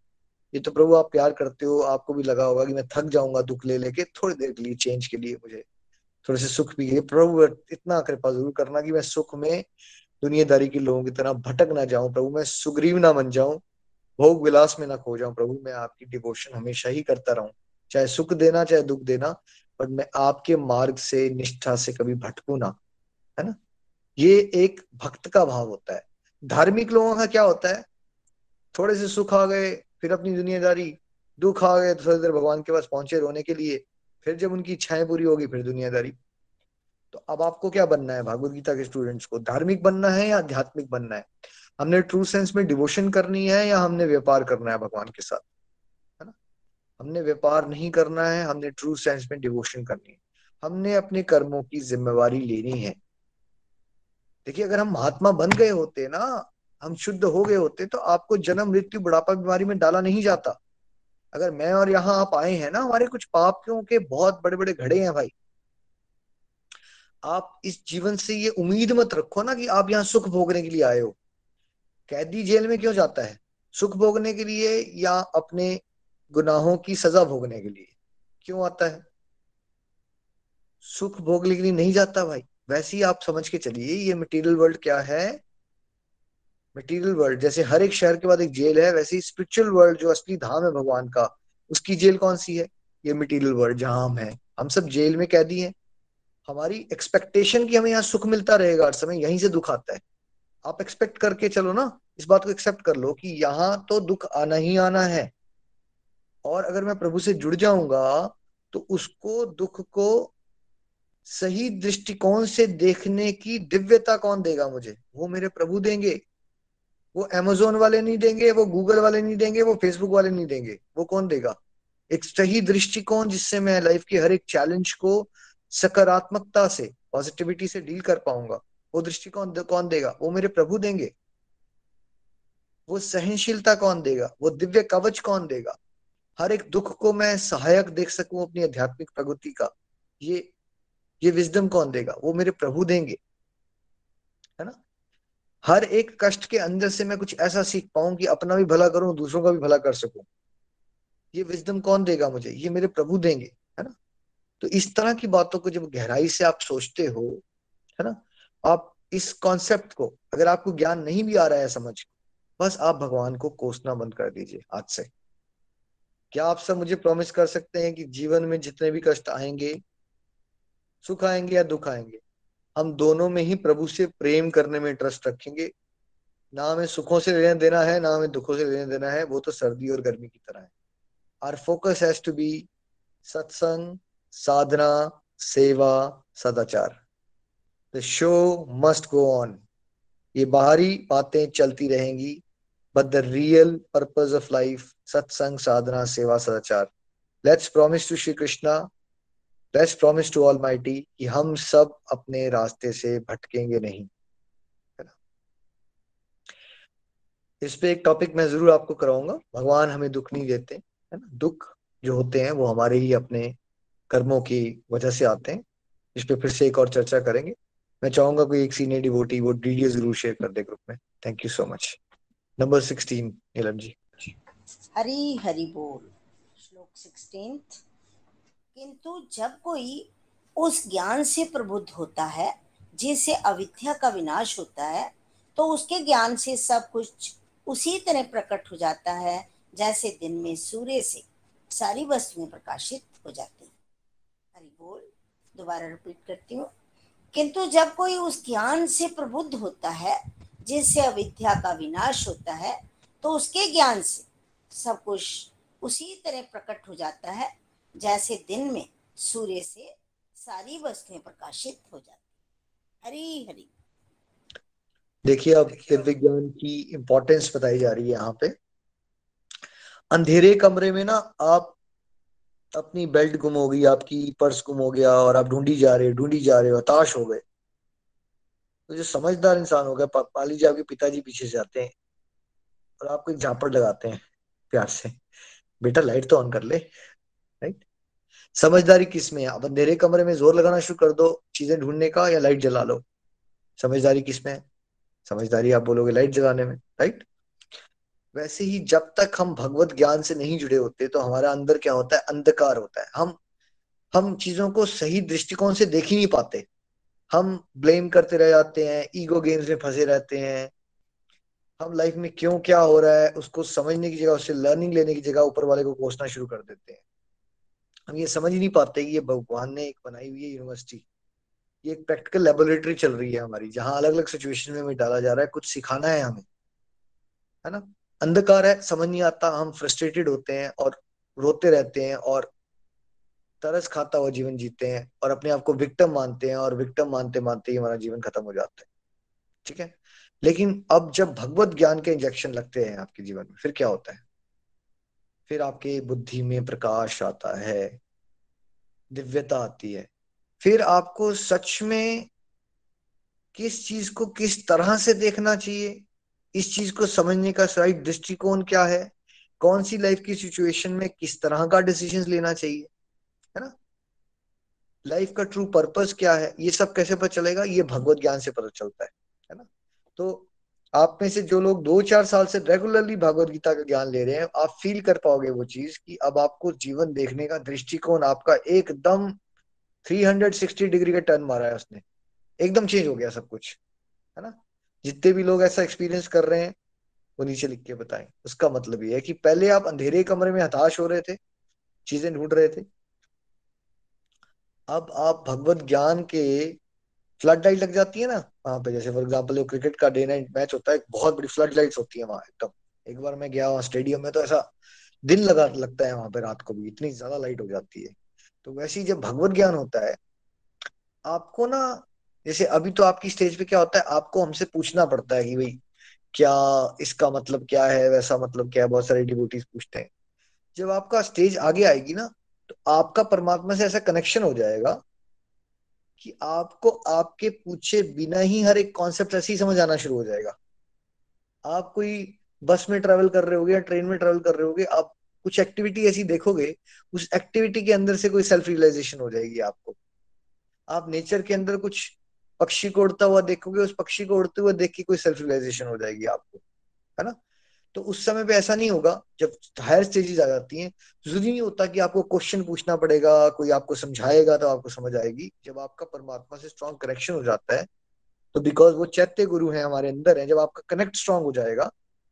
ये तो प्रभु, आप प्यार करते हो, आपको भी लगा होगा कि मैं थक जाऊँगा दुख ले लेके, थोड़ी देर के लिए चेंज के लिए मुझे, थोड़े से सुख भी प्रभु, इतना कृपा ज़रूर करना कि मैं सुख में दुनियादारी के लोगों की तरह भटक ना जाऊँ। प्रभु, मैं सुग्रीव ना बन जाऊँ, भोग विलास में ना खो जाऊँ। प्रभु, मैं आपकी डिवोशन हमेशा ही करता रहूँ। चाहे सुख देना, चाहे दुख देना पर मैं आपके मार्ग से, निष्ठा से कभी भटकू ना, है ना? ये एक भक्त का भाव होता है। धार्मिक लोगों का क्या होता है? थोड़े से सुख आ गए, फिर अपनी दुनियादारी, दुख आ गए तो थोड़ी देर भगवान के पास पहुँचे रोने के लिए, फिर जब उनकी इच्छाएँ पूरी होगी, फिर दुनियादारी। तो अब आपको क्या बनना है? भागवत गीता के स्टूडेंट्स को धार्मिक बनना है या आध्यात्मिक बनना है? हमने ट्रू सेंस में डिवोशन करनी है या हमने व्यापार करना है भगवान के साथ? हमने व्यापार नहीं करना है, हमने ट्रू सेंस में डिवोशन करनी है। हमने अपने कर्मों की जिम्मेवारी लेनी है। देखिए, अगर हम महात्मा बन गए होते ना, हम शुद्ध हो गए होते तो आपको जन्म, मृत्यु, बुढ़ापा बीमारी में डाला नहीं जाता। अगर मैं और यहाँ आप आए हैं ना, हमारे कुछ पापियों के बहुत बड़े बड़े घड़े हैं भाई। आप इस जीवन से ये उम्मीद मत रखो ना कि आप यहाँ सुख भोगने के लिए आए हो। कैदी जेल में क्यों जाता है? सुख भोगने के लिए या अपने गुनाहों की सजा भोगने के लिए। क्यों आता है? सुख भोगने के लिए नहीं जाता भाई। वैसे ही आप समझ के चलिए, ये मटेरियल वर्ल्ड क्या है? मटेरियल वर्ल्ड जैसे हर एक शहर के बाद एक जेल है, वैसे ही स्पिरिचुअल वर्ल्ड जो असली धाम है भगवान का, उसकी जेल कौन सी है? ये मटेरियल वर्ल्ड जहाँ हम है। हम सब जेल में कैदी हैं। हमारी एक्सपेक्टेशन की हमें यहाँ सुख मिलता रहेगा हर समय, यहीं से दुख आता है। आप एक्सपेक्ट करके चलो ना, इस बात को एक्सेप्ट कर लो कि यहाँ तो दुख आना ही आना है। और अगर मैं प्रभु से जुड़ जाऊँगा तो उसको दुख को सही दृष्टिकोण से देखने की दिव्यता कौन देगा मुझे? वो मेरे प्रभु देंगे। वो एमेजोन वाले नहीं देंगे, वो गूगल वाले नहीं देंगे, वो फेसबुक वाले नहीं देंगे। वो कौन देगा? एक सही दृष्टिकोण जिससे मैं लाइफ के हर एक चैलेंज को सकारात्मकता से पॉजिटिविटी से डील कर पाऊँगा। वो दृष्टिकोण कौन देगा? वो मेरे प्रभु देंगे। वो सहनशीलता कौन देगा? वो दिव्य कवच कौन देगा? हर एक दुख को मैं सहायक देख सकूँ अपनी आध्यात्मिक प्रगति का, ये ये विजडम कौन देगा? वो मेरे प्रभु देंगे। है ना? हर एक कष्ट के अंदर से मैं कुछ ऐसा सीख पाऊँ कि अपना भी भला करूँ, दूसरों का भी भला कर सकूँ। ये विजडम कौन देगा मुझे? ये मेरे प्रभु देंगे। है ना? तो इस तरह की बातों को जब गहराई से आप सोचते हो, है ना? आप इस कॉन्सेप्ट को, अगर आपको ज्ञान नहीं भी आ रहा है समझ, बस आप भगवान को कोसना बंद कर दीजिए आज से। क्या आप सब मुझे प्रॉमिस कर सकते हैं कि जीवन में जितने भी कष्ट आएँगे, सुख आएँगे या दुख आएँगे, हम दोनों में ही प्रभु से प्रेम करने में ट्रस्ट रखेंगे। ना हमें सुखों से लेने देना है, ना हमें दुखों से लेने देना है, वो तो सर्दी और गर्मी की तरह है। Our focus has to be सत्संग साधना सेवा सदाचार the show must go on ये बाहरी बातें चलती रहेंगी but the real purpose of life सत्संग साधना सेवा सदाचार let's promise to Shri Krishna let's promise to almighty कि हम सब अपने रास्ते से भटकेंगे नहीं। इस पे एक टॉपिक मैं ज़रूर आपको कराऊँगा। भगवान हमें दुख नहीं देते, है ना? दुख जो होते हैं, वो हमारे ही अपने कर्मों की वजह से आते हैं। इस पे फिर से एक और चर्चा करेंगे। मैं चाहूँगा कोई एक सीनियर डिवोटी वो वीडियो ज़रूर शेयर कर दे ग्रुप में। Thank you so much number sixteen Neelam ji Hari Hari बोल। श्लोक सिक्सटीन किंतु जब कोई उस ज्ञान से प्रबुद्ध होता है जिससे अविद्या का विनाश होता है तो उसके ज्ञान से सब कुछ उसी तरह प्रकट हो जाता है, जैसे दिन में सूर्य से सारी वस्तुएँ प्रकाशित हो जाती हैं। हरि बोल। दोबारा रिपीट करती हूँ। किंतु जब कोई उस ज्ञान से प्रबुद्ध होता है, जिससे अविद्या का विनाश होता है तो उसके ज्ञान से सब कुछ उसी तरह प्रकट हो जाता है, जैसे दिन में सूर्य से सारी वस्तुएँ प्रकाशित हो जाती हरी हरी। देखिए, अब दिव्य ज्ञान की इंपॉर्टेंस बताई जा रही है यहाँ पे। अंधेरे कमरे में ना आप अपनी बेल्ट गुम हो गई, आपकी पर्स गुम हो गया और आप ढूंढी जा रहे ढूंढी जा रहे हो, हताश हो गए। तो जो समझदार इंसान हो गया मान लीजिए आपके पिताजी पीछे से आते हैं और आपको एक झापड़ लगाते हैं। प्यार से। बेटा लाइट तो ऑन कर ले राइट समझदारी किसमें है? अब अंधेरे कमरे में ज़ोर लगाना शुरू कर दो चीज़ें ढूँढने का या लाइट जला लो। समझदारी किसमें है? समझदारी आप बोलोगे लाइट जलाने में राइट वैसे ही जब तक हम भगवत ज्ञान से नहीं जुड़े होते तो हमारा अंदर क्या होता है? अंधकार होता है। हम हम चीज़ों को सही दृष्टिकोण से देख ही नहीं पाते। हम ब्लेम करते रह जाते हैं ईगो गेम्स में फंसे रहते हैं हम लाइफ में क्यों क्या हो रहा है, उसको समझने की जगह, उससे लर्निंग लेने की जगह ऊपर वाले को कोसना शुरू कर देते हैं। हम ये समझ ही नहीं पाते कि ये भगवान ने एक बनाई हुई है यूनिवर्सिटी ये एक प्रैक्टिकल लेबोरेटरी चल रही है हमारी, जहाँ अलग अलग सिचुएशन में हमें डाला जा रहा है, कुछ सिखाना है हमें। है ना? अंधकार है, समझ नहीं आता, हम फ्रस्ट्रेटेड होते हैं और रोते रहते हैं और तरस खाता हुआ जीवन जीते हैं और अपने आप को विक्टम मानते हैं और विक्टम मानते मानते ही हमारा जीवन खत्म हो जाता है। ठीक है? लेकिन अब जब भगवत ज्ञान के इंजेक्शन लगते हैं आपके जीवन में, फिर क्या होता है? फिर आपके बुद्धि में प्रकाश आता है, दिव्यता आती है। फिर आपको सच में किस चीज़ को किस तरह से देखना चाहिए, इस चीज़ को समझने का सही दृष्टिकोण क्या है, कौन सी लाइफ की सिचुएशन में किस तरह का डिसीज़न लेना चाहिए, है ना? लाइफ का ट्रू पर्पस क्या है, ये सब कैसे पता चलेगा? ये भगवत ज्ञान से पता चलता है है ना? तो आप में से जो लोग दो चार साल से रेगुलरली भगवत गीता का ज्ञान ले रहे हैं, आप फील कर पाओगे वो चीज़ कि अब आपको जीवन देखने का दृष्टिकोण आपका एकदम 360 डिग्री का टर्न मारा है उसने। एकदम चेंज हो गया सब कुछ, है ना? जितने भी लोग ऐसा एक्सपीरियंस कर रहे हैं, वो नीचे लिख के बताएँ। उसका मतलब ये है कि पहले आप अंधेरे कमरे में हताश हो रहे थे, चीज़ें ढूंढ रहे थे। अब आप भगवत ज्ञान के फ्लड लाइट लग जाती है ना वहाँ पे। जैसे फॉर एग्ज़ाम्पल क्रिकेट का डे नाइट मैच होता है बहुत बड़ी फ्लड लाइट्स होती है वहाँ एकदम। एक बार मैं गया वहाँ स्टेडियम में तो ऐसा दिन लगा, लगता है वहाँ पे रात को भी, इतनी ज़्यादा लाइट हो जाती है। तो वैसे ही जब भगवत ज्ञान होता है, आपको ना, जैसे अभी तो आपकी स्टेज पे क्या होता है, आपको हमसे पूछना पड़ता है कि भाई, क्या इसका मतलब क्या है, वैसा मतलब क्या है, बहुत सारे डिबोटीज पूछते हैं। जब आपका स्टेज आगे आएगी ना तो आपका परमात्मा से ऐसा कनेक्शन हो जाएगा कि आपको आपके पूछे बिना ही हर एक कॉन्सेप्ट ऐसे ही समझ आना शुरू हो जाएगा। आप कोई बस में ट्रेवल कर रहे होगे या ट्रेन में ट्रेवल कर रहे होगे, आप कुछ एक्टिविटी ऐसी देखोगे, उस एक्टिविटी के अंदर से कोई सेल्फ रियलाइजेशन हो जाएगी आपको। आप नेचर के अंदर कुछ पक्षी को उड़ता हुआ देखोगे, उस पक्षी को उड़ते हुए देख के कोई सेल्फ रियलाइजेशन हो जाएगी आपको, है ना? तो उस समय पे ऐसा नहीं होगा, जब हायर स्टेजेस आ जाती हैं, ज़रूरी नहीं होता कि आपको क्वेश्चन पूछना पड़ेगा, कोई आपको समझाएगा तो आपको समझ आएगी। जब आपका परमात्मा से स्ट्रॉन्ग कनेक्शन हो जाता है तो बिकॉज़ वो चैत्य गुरु है हमारे अंदर है, जब आपका कनेक्ट स्ट्रांग हो जाएगा,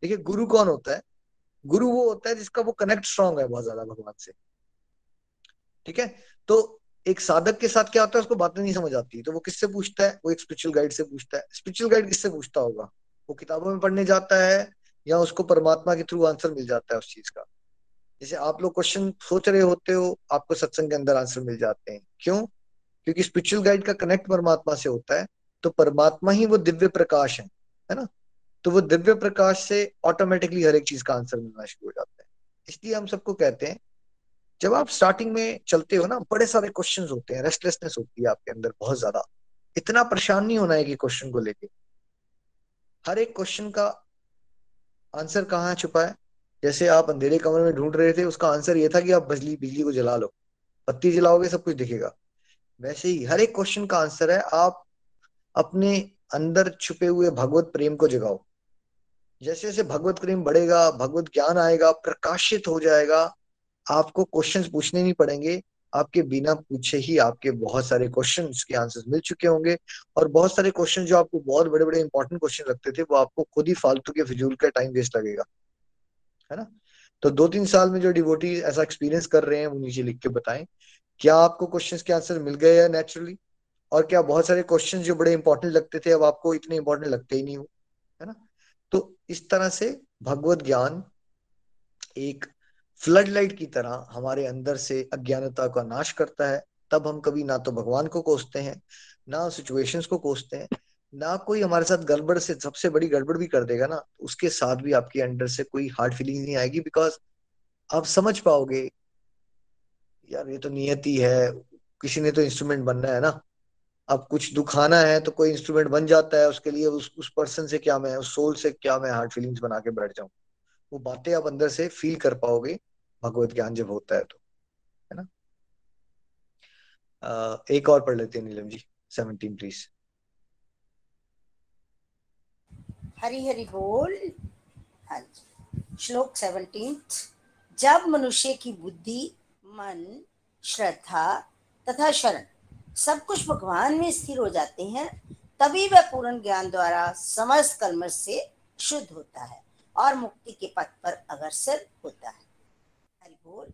देखिए गुरु कौन होता है? गुरु वो होता है जिसका वो कनेक्ट स्ट्रांग है बहुत ज़्यादा भगवान से। ठीक है? तो एक साधक के साथ क्या होता है, उसको बातें नहीं समझ आती तो वो किससे पूछता है? वो एक स्पिरिचुअल गाइड से पूछता है। स्पिरिचुअल गाइड किससे पूछता होगा? वो किताबों में पढ़ने जाता है या उसको परमात्मा के थ्रू आंसर मिल जाता है उस चीज़ का। जैसे आप लोग क्वेश्चन सोच रहे होते हो, आपको सत्संग के अंदर आंसर मिल जाते हैं। क्यों? क्योंकि स्पिरिचुअल गाइड का कनेक्ट परमात्मा से होता है तो परमात्मा ही वो दिव्य प्रकाश है है ना? तो वो दिव्य प्रकाश से ऑटोमेटिकली हर एक चीज़ का आंसर मिलना शुरू हो जाता है। इसलिए हम सबको कहते हैं, जब आप स्टार्टिंग में चलते हो ना, बड़े सारे क्वेश्चन होते हैं रेस्टलेसनेस होती है आपके अंदर बहुत ज़्यादा। इतना परेशान नहीं होना है कि क्वेश्चन को लेके। हर एक क्वेश्चन का आंसर कहाँ छुपा है? जैसे आप अंधेरे कमरे में ढूंढ रहे थे, उसका आंसर ये था कि आप बिजली बिजली को जला लो। बत्ती जलाओगे, सब कुछ दिखेगा। वैसे ही हर एक क्वेश्चन का आंसर है, आप अपने अंदर छुपे हुए भगवत प्रेम को जगाओ। जैसे जैसे भगवत प्रेम बढ़ेगा, भगवत ज्ञान आएगा, प्रकाशित हो जाएगा, आपको क्वेश्चंस पूछने नहीं पड़ेंगे आपके बिना पूछे ही आपके बहुत सारे क्वेश्चन के आंसर्स मिल चुके होंगे। और बहुत सारे क्वेश्चन जो आपको बहुत बड़े बड़े इंपॉर्टेंट क्वेश्चन लगते थे, वो आपको खुद ही फालतू के फिजूल का टाइम वेस्ट लगेगा। है ना? तो दो तीन साल में जो डिवोटी ऐसा एक्सपीरियंस कर रहे हैं, वो नीचे लिख के बताएँ, क्या आपको क्वेश्चन के आंसर मिल गए या नेचुरली और क्या बहुत सारे क्वेश्चन जो बड़े इंपॉर्टेंट लगते थे, अब आपको इतने इंपॉर्टेंट लगते ही नहीं हो? है ना? तो इस तरह से भगवत ज्ञान एक फ्लड लाइट की तरह हमारे अंदर से अज्ञानता का नाश करता है। तब हम कभी ना तो भगवान को कोसते हैं, ना सिचुएशंस को कोसते हैं, ना कोई हमारे साथ गड़बड़ से, सबसे बड़ी गड़बड़ भी कर देगा ना उसके साथ भी आपके अंडर से कोई हार्ड फीलिंग नहीं आएगी बिकॉज़ आप समझ पाओगे, यार, ये तो नियति है किसी ने तो इंस्ट्रूमेंट बनना है ना। अब कुछ दुखाना है तो कोई इंस्ट्रूमेंट बन जाता है उसके लिए, उस उस पर्सन से क्या मैं, उस सोल से क्या मैं हार्ड फीलिंग्स बना के बैठ जाऊँ? वो बातें आप अंदर से फील कर पाओगे। भगवत ज्ञान जब होता है तो है ना? आ, एक और पढ़ लेते हैं नीलम जी सेवनटीन प्लीज़ हरी हरी बोल। हाँ श्लोक सेवनटीन जब मनुष्य की बुद्धि मन श्रद्धा तथा शरण सब कुछ भगवान में स्थिर हो जाते हैं तभी वह पूर्ण ज्ञान द्वारा समस्त कर्म से शुद्ध होता है और मुक्ति के पथ पर अग्रसर होता है। हरि बोल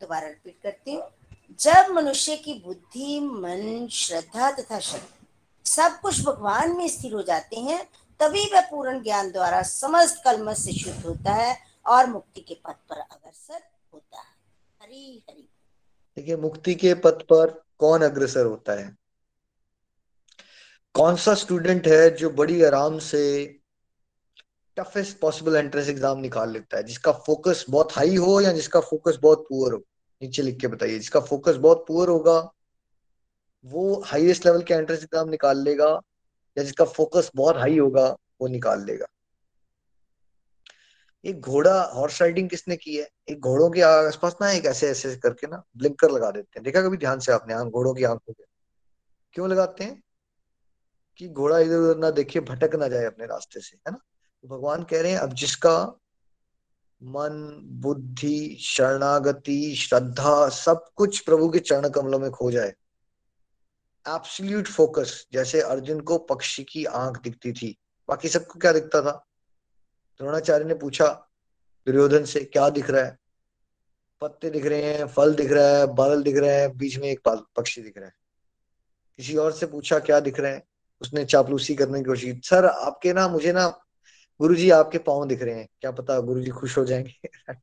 दोबारा रिपीट करती हूँ। जब मनुष्य की बुद्धि, मन, श्रद्धा तथा शक्ति सब कुछ भगवान में स्थिर हो जाते हैं, तभी वह पूर्ण ज्ञान द्वारा समस्त कलम से शुद्ध होता है और मुक्ति के पथ पर अग्रसर होता है। हरी हरी। देखिए, मुक्ति के पथ पर कौन अग्रसर होता है? कौन सा स्टूडेंट है जो बड़ी आराम से टफेस्ट पॉसिबल एंट्रेंस एग्ज़ाम निकाल लेता है, जिसका फोकस बहुत हाई हो या जिसका फोकस बहुत पुअर हो? नीचे लिख के बताइए, जिसका फोकस बहुत पुअर होगा, वो हाईएस्ट लेवल के एंट्रेंस एग्ज़ाम निकाल लेगा या जिसका फोकस बहुत हाई होगा, वो निकाल लेगा। एक घोड़ा हॉर्स राइडिंग किसने की है? एक घोड़ों के आसपास ना एक ऐसे ऐसे करके ना ब्लिंकर लगा देते हैं। देखा कभी ध्यान से आपने? आँख घोड़ों की आँखों पे। क्यों लगाते हैं? कि घोड़ा इधर उधर ना देखे, भटक ना जाए अपने रास्ते से, है ना? भगवान कह रहे हैं, अब जिसका मन, बुद्धि, शरणागति, श्रद्धा, सब कुछ प्रभु के चरण कमलों में खो जाए। एब्सोल्यूट फोकस जैसे अर्जुन को पक्षी की आँख दिखती थी। बाकी सबको क्या दिखता था? द्रोणाचार्य ने पूछा, दुर्योधन से, क्या दिख रहा है? पत्ते दिख रहे हैं, फल दिख रहा है, बादल दिख रहे हैं, बीच में एक पक्षी दिख रहा है। किसी और से पूछा, क्या दिख रहे हैं? उसने चापलूसी करने की कोशिश सर, आपके ना, मुझे ना गुरुजी आपके पाँव दिख रहे हैं। क्या पता गुरु जी खुश हो जाएँगे।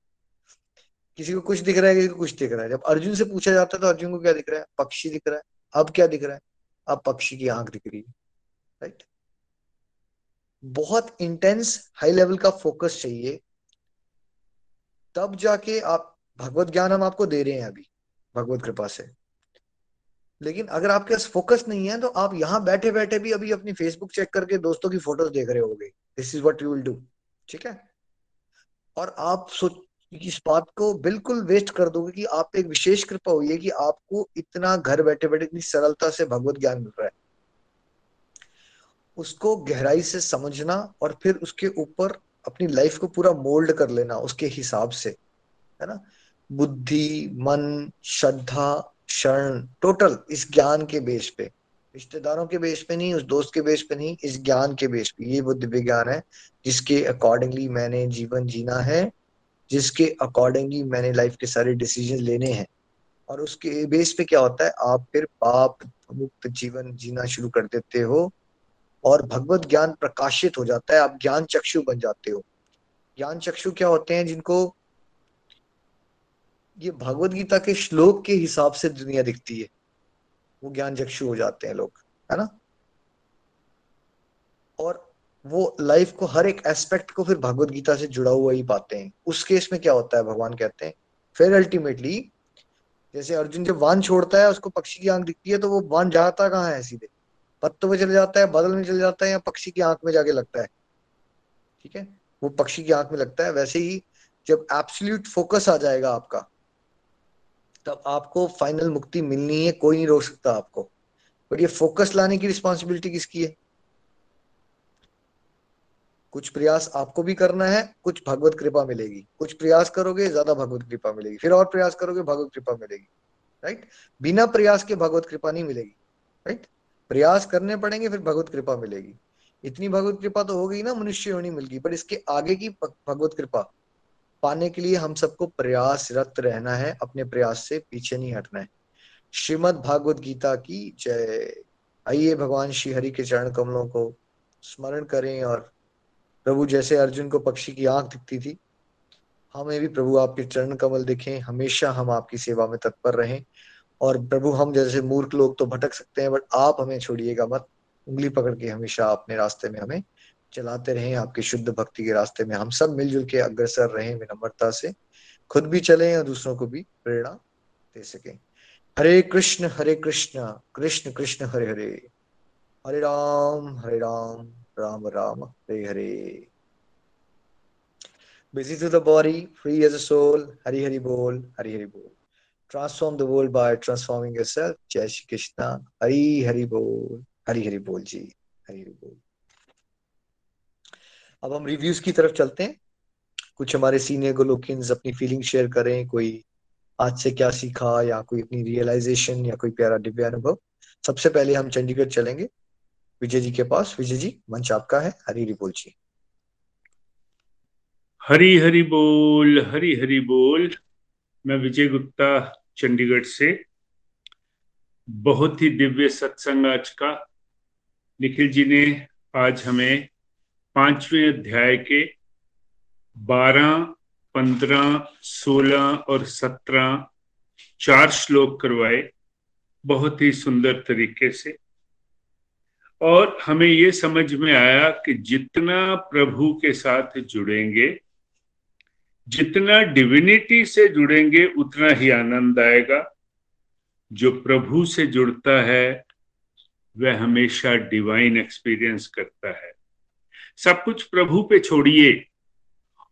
किसी को कुछ दिख रहा है, किसी को कुछ दिख रहा है। जब अर्जुन से पूछा जाता है तो अर्जुन को क्या दिख रहा है? पक्षी दिख रहा है। अब क्या दिख रहा है? अब पक्षी की आँख दिख रही है। राइट बहुत इंटेंस हाई लेवल का फोकस चाहिए। तब जाके आप, भगवत ज्ञान हम आपको दे रहे हैं अभी, भगवत कृपा से। लेकिन अगर आपके पास फोकस नहीं है तो आप यहाँ बैठे बैठे भी अभी अपनी फेसबुक चेक करके दोस्तों की फ़ोटोज़ देख रहे होगे। This is what you will do ठीक है? और आप सोच, इस बात को बिल्कुल वेस्ट कर दोगे कि आप एक विशेष कृपा हुई है कि आपको इतना घर बैठे बैठे इतनी सरलता से भगवत ज्ञान मिल रहा है। उसको गहराई से समझना और फिर उसके ऊपर अपनी लाइफ को पूरा मोल्ड कर लेना, उसके हिसाब से, है ना? बुद्धि, मन, श्रद्धा, शरण टोटल इस ज्ञान के बेस पे। रिश्तेदारों के बेस पे नहीं, उस दोस्त के बेस पे नहीं, इस ज्ञान के बेस पे। ये वो दिव्य ज्ञान है, जिसके अकॉर्डिंगली मैंने जीवन जीना है, जिसके अकॉर्डिंगली मैंने लाइफ के सारे डिसीज़न लेने हैं। और उसके बेस पे क्या होता है? आप फिर पाप, मुक्त जीवन जीना शुरू कर देते हो और भगवत ज्ञान प्रकाशित हो जाता है। आप ज्ञान चक्षु बन जाते हो। ज्ञान चक्षु क्या होते हैं जिनको ये भगवत गीता के श्लोक के हिसाब से दुनिया दिखती है। वो ज्ञान चक्षु हो जाते हैं लोग, है ना? और वो लाइफ को हर एक एस्पेक्ट को फिर भगवत गीता से जुड़ा हुआ ही पाते हैं। उस केस में क्या होता है, भगवान कहते हैं, फिर अल्टीमेटली जैसे अर्जुन जब वान छोड़ता है, उसको पक्षी की आँख दिखती है तो वो वान जाता कहाँ है सीधे? पत्तों में चले जाता है, बादल में चले जाता है, या पक्षी की आँख में जाके लगता है? ठीक है? वो पक्षी की आँख में लगता है। वैसे ही जब एब्सोल्यूट फोकस आ जाएगा आपका तब आपको फाइनल मुक्ति मिलनी है, कोई नहीं रोक सकता आपको। बट ये फोकस लाने की रिस्पॉन्सिबिलिटी किसकी है? कुछ प्रयास आपको भी करना है, कुछ भगवत कृपा मिलेगी। कुछ प्रयास करोगे, ज़्यादा भगवत कृपा मिलेगी। फिर और प्रयास करोगे, भगवत कृपा मिलेगी। राइट बिना प्रयास के भगवत कृपा नहीं मिलेगी। राइट प्रयास करने पड़ेंगे, फिर भगवत कृपा मिलेगी। इतनी भगवत कृपा तो हो गई ना, मनुष्य होनी मिल गई पर इसके आगे की भगवत कृपा पाने के लिए हम सबको प्रयासरत रहना है, अपने प्रयास से पीछे नहीं हटना है। श्रीमद भागवत गीता की जय। आइए भगवान श्री हरि के चरण कमलों को स्मरण करें और प्रभु जैसे अर्जुन को पक्षी की आँख दिखती थी, हमें भी प्रभु आपके चरण कमल दिखें, हमेशा हम आपकी सेवा में तत्पर रहें। और प्रभु हम जैसे मूर्ख लोग तो भटक सकते हैं, बट आप हमें छोड़िएगा मत। उंगली पकड़ के हमेशा अपने रास्ते में हमें चलाते रहें आपके शुद्ध भक्ति के रास्ते में हम सब मिलजुल के अग्रसर रहें विनम्रता से खुद भी चलें और दूसरों को भी प्रेरणा दे सकें हरे कृष्ण हरे कृष्ण कृष्ण कृष्ण हरे हरे हरे राम हरे Ram Ram Ram Hare Hare busy to the body free as a soul hari hari bol hari hari bol transform the world by transforming yourself jai shri krishna hari hari bol hari hari bol ji hari hari bol अब हम reviews की तरफ़ चलते हैं। कुछ हमारे senior गोलोकियंस अपनी feeling share करें, कोई आज से क्या सीखा, या कोई अपनी रियलाइजेशन या कोई प्यारा दिव्य अनुभव। सबसे पहले हम चंडीगढ़ चलेंगे। विजय जी के पास। विजय जी, मंच आपका है। हरी हरी बोल जी। हरी हरी बोल, हरी हरी बोल। मैं विजय गुप्ता, चंडीगढ़ से। बहुत ही दिव्य सत्संग आज का। निखिल जी ने आज हमें पाँचवें अध्याय के बारह, पंद्रह, सोलह और सत्रह चार श्लोक करवाए बहुत ही सुंदर तरीके से। और हमें ये समझ में आया कि जितना प्रभु के साथ जुड़ेंगे, जितना डिविनिटी से जुड़ेंगे, उतना ही आनंद आएगा। जो प्रभु से जुड़ता है, वह हमेशा डिवाइन एक्सपीरियंस करता है। सब कुछ प्रभु पे छोड़िए।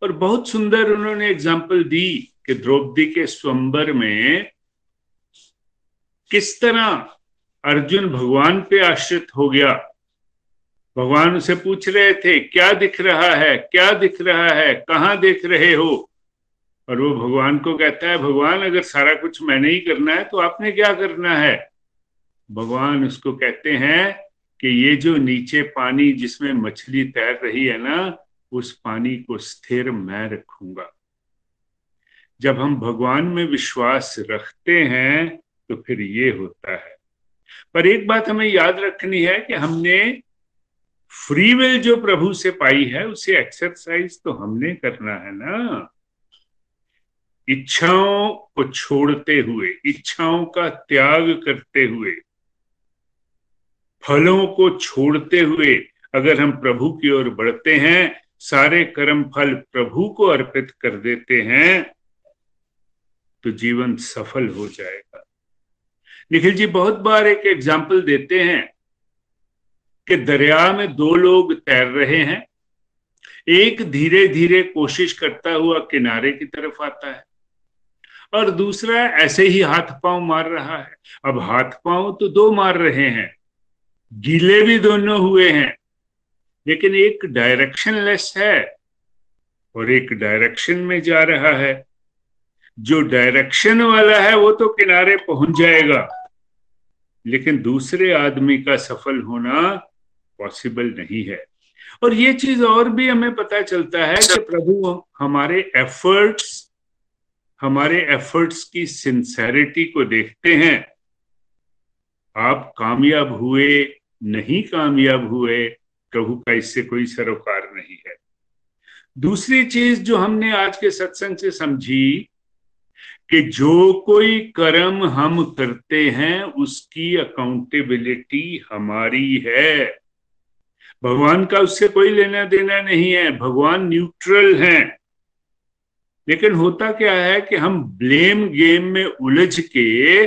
और बहुत सुंदर उन्होंने एग्ज़ाम्पल दी कि द्रौपदी के स्वंबर में किस तरह अर्जुन भगवान पे आश्रित हो गया। भगवान उसे पूछ रहे थे, क्या दिख रहा है? क्या दिख रहा है? कहाँ देख रहे हो? और वो भगवान को कहता है, भगवान, अगर सारा कुछ मैंने ही करना है तो आपने क्या करना है? भगवान उसको कहते हैं कि ये जो नीचे पानी जिसमें मछली तैर रही है ना, उस पानी को स्थिर मैं रखूँगा। जब हम भगवान में विश्वास रखते हैं तो फिर ये होता है। पर एक बात हमें याद रखनी है कि हमने फ्री विल जो प्रभु से पाई है, उसे एक्सरसाइज तो हमने करना है ना। इच्छाओं को छोड़ते हुए, इच्छाओं का त्याग करते हुए फलों को छोड़ते हुए अगर हम प्रभु की ओर बढ़ते हैं, सारे कर्म फल प्रभु को अर्पित कर देते हैं तो जीवन सफल हो जाएगा। निखिल जी, बहुत बार एक एग्ज़ाम्पल देते हैं कि दरिया में दो लोग तैर रहे हैं। एक धीरे धीरे कोशिश करता हुआ किनारे की तरफ़ आता है और दूसरा ऐसे ही हाथ पाँव मार रहा है। अब हाथ पाँव तो दो मार रहे हैं गीले भी दोनों हुए हैं, लेकिन एक डायरेक्शन लेस है और एक डायरेक्शन में जा रहा है। जो डायरेक्शन वाला है, वो तो किनारे पहुँच जाएगा, लेकिन दूसरे आदमी का सफल होना पॉसिबल नहीं है। और ये चीज़ और भी हमें पता चलता है कि प्रभु हमारे एफर्ट्स हमारे एफर्ट्स की सिंसेरिटी को देखते हैं। आप कामयाब हुए नहीं कामयाब हुए, प्रभु का इससे कोई सरोकार नहीं है। दूसरी चीज़ जो हमने आज के सत्संग से समझी, कि जो कोई कर्म हम करते हैं, उसकी अकाउंटेबिलिटी हमारी है। भगवान का उससे कोई लेना देना नहीं है, भगवान न्यूट्रल हैं। लेकिन होता क्या है कि हम ब्लेम गेम में उलझ के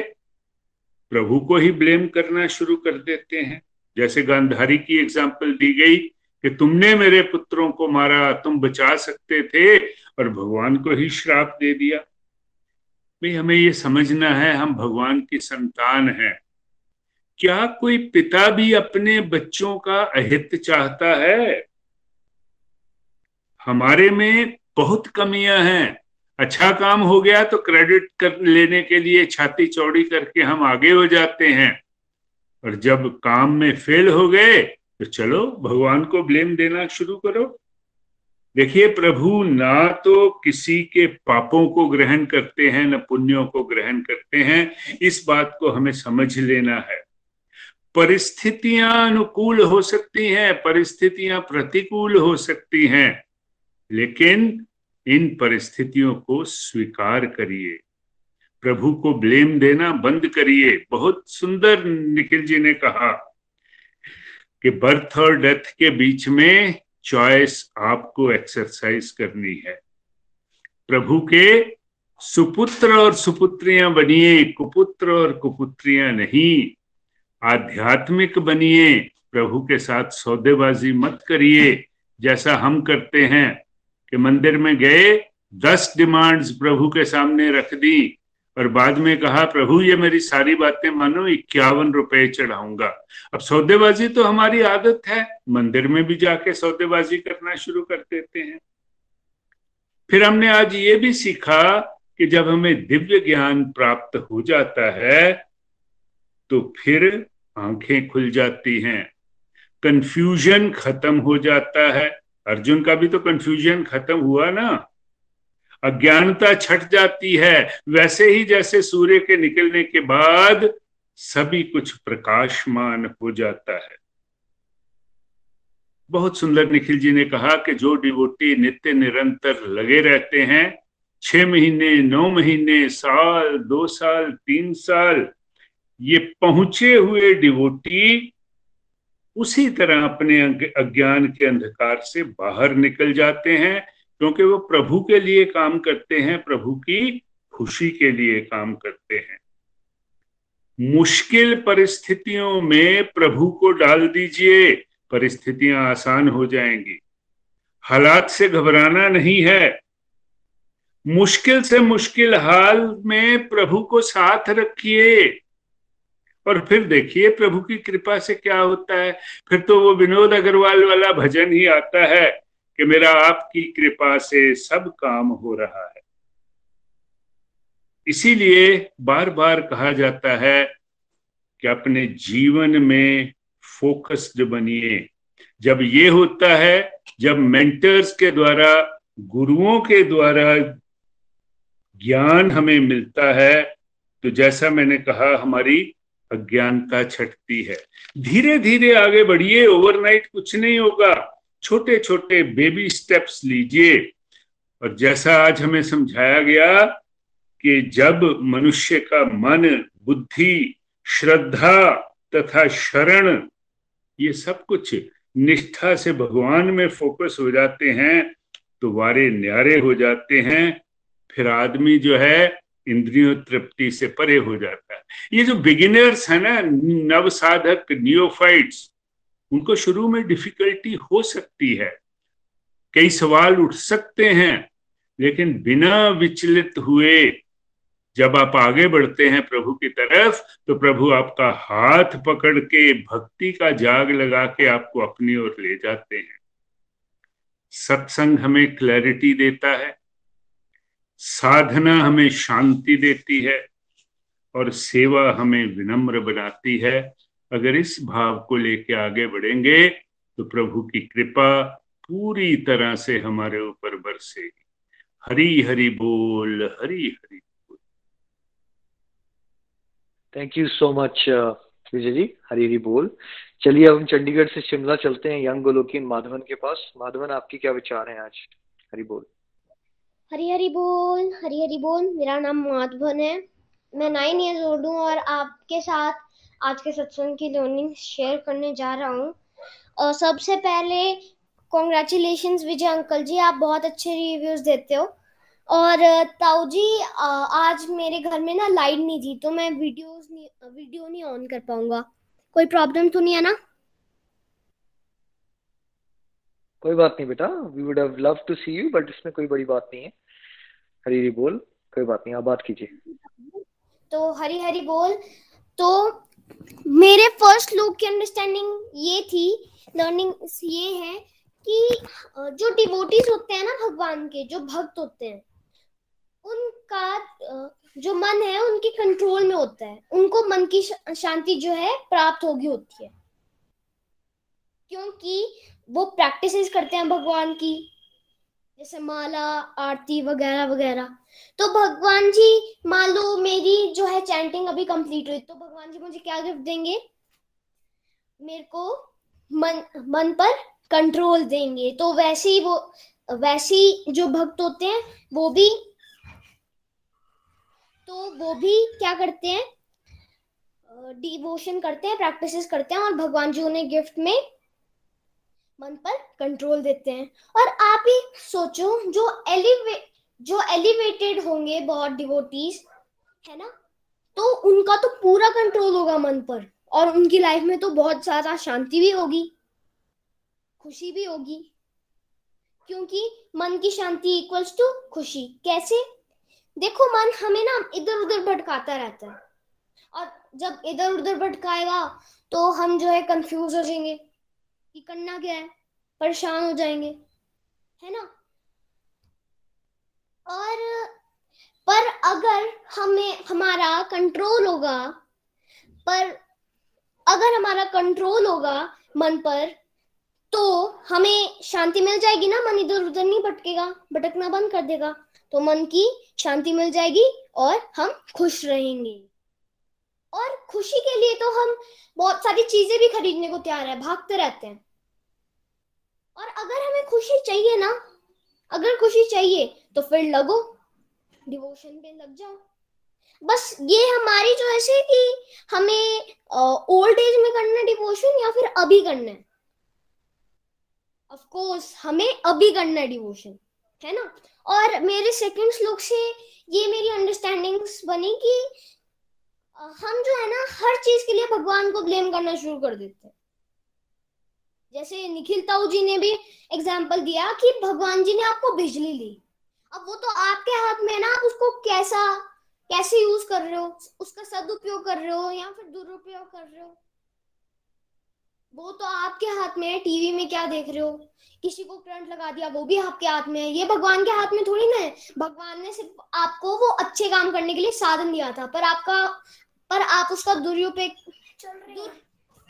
प्रभु को ही ब्लेम करना शुरू कर देते हैं। जैसे गांधारी की एग्ज़ाम्पल दी गई कि तुमने मेरे पुत्रों को मारा, तुम बचा सकते थे और भगवान को ही श्राप दे दिया। भाई, हमें ये समझना है, हम भगवान की संतान हैं। क्या कोई पिता भी अपने बच्चों का अहित चाहता है? हमारे में बहुत कमियाँ हैं। अच्छा काम हो गया तो क्रेडिट कर लेने के लिए छाती चौड़ी करके हम आगे हो जाते हैं। और जब काम में फेल हो गए तो चलो भगवान को ब्लेम देना शुरू करो। देखिए, प्रभु ना तो किसी के पापों को ग्रहण करते हैं, न पुण्यों को ग्रहण करते हैं। इस बात को हमें समझ लेना है। परिस्थितियाँ अनुकूल हो सकती हैं, परिस्थितियाँ प्रतिकूल हो सकती हैं, लेकिन इन परिस्थितियों को स्वीकार करिए। प्रभु को ब्लेम देना बंद करिए। बहुत सुंदर निखिल जी ने कहा कि बर्थ और डेथ के बीच में चॉइस आपको एक्सरसाइज करनी है। प्रभु के सुपुत्र और सुपुत्रियाँ बनिए, कुपुत्र और कुपुत्रियाँ नहीं, आध्यात्मिक बनिए, प्रभु के साथ सौदेबाजी मत करिए, जैसा हम करते हैं कि मंदिर में गए, दस डिमांड्स प्रभु के सामने रख दी और बाद में कहा, प्रभु, ये मेरी सारी बातें मानो, इक्यावन रुपए चढ़ाऊँगा। अब सौदेबाजी तो हमारी आदत है। मंदिर में भी जाके सौदेबाजी करना शुरू कर देते हैं। फिर हमने आज ये भी सीखा कि जब हमें दिव्य ज्ञान प्राप्त हो जाता है तो फिर आँखें खुल जाती हैं। कंफ्यूजन खत्म हो जाता है। अर्जुन का भी तो कंफ्यूजन खत्म हुआ ना। अज्ञानता छट जाती है। वैसे ही जैसे सूर्य के निकलने के बाद सभी कुछ प्रकाशमान हो जाता है। बहुत सुंदर निखिल जी ने कहा कि जो डिवोटी नित्य निरंतर लगे रहते हैं, छह महीने, नौ महीने, साल, दो साल, तीन साल, ये पहुँचे हुए डिवोटी उसी तरह अपने अज्ञान के अंधकार से बाहर निकल जाते हैं। क्योंकि वो प्रभु के लिए काम करते हैं, प्रभु की खुशी के लिए काम करते हैं। मुश्किल परिस्थितियों में प्रभु को डाल दीजिए, परिस्थितियाँ आसान हो जाएँगी। हालात से घबराना नहीं है। मुश्किल से मुश्किल हाल में प्रभु को साथ रखिए। और फिर देखिए प्रभु की कृपा से क्या होता है। फिर तो वो विनोद अग्रवाल वाला भजन ही आता है। कि मेरा आपकी कृपा से सब काम हो रहा है। इसीलिए बार बार कहा जाता है कि अपने जीवन में फोकस्ड बनिए। जब ये होता है, जब मेंटर्स के द्वारा, गुरुओं के द्वारा ज्ञान हमें मिलता है तो जैसा मैंने कहा, हमारी अज्ञानता छटती है। धीरे धीरे आगे बढ़िए, ओवरनाइट कुछ नहीं होगा। छोटे छोटे बेबी स्टेप्स लीजिए। और जैसा आज हमें समझाया गया कि जब मनुष्य का मन, बुद्धि, श्रद्धा तथा शरण, ये सब कुछ निष्ठा से भगवान में फोकस हो जाते हैं तो वारे न्यारे हो जाते हैं, फिर आदमी जो है इंद्रियों तृप्ति से परे हो जाता है। ये जो बिगिनर्स है ना नव साधक नियोफाइट्स उनको शुरू में डिफिकल्टी हो सकती है। कई सवाल उठ सकते हैं, लेकिन बिना विचलित हुए जब आप आगे बढ़ते हैं प्रभु की तरफ़ तो प्रभु आपका हाथ पकड़ के, भक्ति का जाग लगा के आपको अपनी ओर ले जाते हैं। सत्संग हमें क्लैरिटी देता है, साधना हमें शांति देती है, और सेवा हमें विनम्र बनाती है। अगर इस भाव को लेके आगे बढ़ेंगे तो प्रभु की कृपा पूरी तरह से हमारे ऊपर बरसेगी। हरी हरी बोल हरी हरी बोल। Thank you so much Vijay ji Hari Hari बोल। चलिए अब हम चंडीगढ़ से शिमला चलते हैं यंग गोलोकिन माधवन के पास। माधवन आपके क्या विचार हैं आज? हरी बोल। हरी हरी बोल हरी हरी बोल। मेरा नाम माधवन है। मैं नाइन ईयर्स ओल्ड हूँ और आपके साथ आज के सत्संग की लर्निंग शेयर करने जा रहा हूँ। सबसे पहले कॉन्ग्रेचुलेशन विजय अंकल जी आप बहुत अच्छे रिव्यूज़ देते हो। और ताऊ जी आज मेरे घर में ना लाइट नहीं थी तो मैं वीडियोस नहीं वीडियो नहीं ऑन कर पाऊँगा। कोई प्रॉब्लम तो नहीं है ना? कोई बात नहीं बेटा we would have love to see you but इसमें कोई बड़ी बात नहीं है। हरी हरी बोल कोई बात नहीं आप बात कीजिए। तो हरी हरी बोल तो मेरे फ़र्स्ट लोग की अंडरस्टैंडिंग ये थी लर्निंग ये है कि जो डिवोटीज होते हैं ना भगवान के, जो भक्त होते हैं, उनका जो मन है उनके कंट्रोल में होता है। उनको मन की शांति जो है प्राप्त होगी, होती है। क्योंकि वो प्रैक्टिस करते हैं भगवान की। जैसे माला, आरती वगैरह वगैरह। तो भगवान जी, मान लो मेरी जो है चैंटिंग अभी कंप्लीट हुई तो भगवान जी मुझे क्या गिफ्ट देंगे? मेरे को मन मन पर कंट्रोल देंगे। तो वैसे ही वो, वैसे ही जो भक्त होते हैं, वो भी तो वो भी क्या करते हैं? डिवोशन करते हैं प्रैक्टिसेस करते हैं और भगवान जी उन्हें गिफ्ट में मन पर कंट्रोल देते हैं। और आप ही सोचो, जो एलिवे जो एलिवेटेड होंगे बहुत डिवोटीज है ना? तो उनका तो पूरा कंट्रोल होगा मन पर। और उनकी लाइफ में तो बहुत ज़्यादा शांति भी होगी, खुशी भी होगी। क्योंकि मन की शांति इक्वल्स टू खुशी। कैसे? देखो, मन हमें ना इधर उधर भटकाता रहता है। और जब इधर उधर भटकाएगा तो हम जो है कंफ्यूज हो जाएँगे। कि करना क्या है? परेशान हो जाएँगे, है ना? और, पर अगर हमें, हमारा कंट्रोल होगा, पर अगर हमारा कंट्रोल होगा मन पर तो हमें शांति मिल जाएगी ना? मन इधर उधर नहीं भटकेगा, भटकना बंद कर देगा। तो मन की शांति मिल जाएगी और हम खुश रहेंगे। और खुशी के लिए तो हम बहुत सारी चीज़ें भी खरीदने को तैयार है, भागते रहते हैं। और अगर हमें खुशी चाहिए ना, अगर खुशी चाहिए तो फिर लगो डिवोशन पे लग जाओ। बस ये हमारी जो ऐसे कि हमें ओल्ड एज में करना डिवोशन या फिर अभी करना है? ऑफ़ कोर्स हमें अभी करना है डिवोशन है ना? और मेरे सेकंड श्लोक से ये मेरी अंडरस्टैंडिंग्स बनी कि हम जो है ना, हर चीज़ के लिए भगवान को ब्लेम करना शुरू कर देते हैं। जैसे निखिल ताऊ जी ने भी एग्ज़ाम्पल दिया कि भगवान जी ने आपको बिजली ली। अब वो तो आपके हाथ में है ना, आप उसको कैसा, कैसे यूज़ कर रहे हो? उसका सदुपयोग कर रहे हो या फिर दुरुपयोग कर रहे हो? वो तो आपके हाथ में है, टीवी में क्या देख रहे हो? किसी को करंट लगा दिया, वो भी आपके हाथ में है। ये भगवान के हाथ में थोड़ी ना है। भगवान ने सिर्फ़ आपको वो अच्छे काम करने के लिए साधन दिया था, पर आपका पर आप उसका दुरुपयोग चल रहे हैं।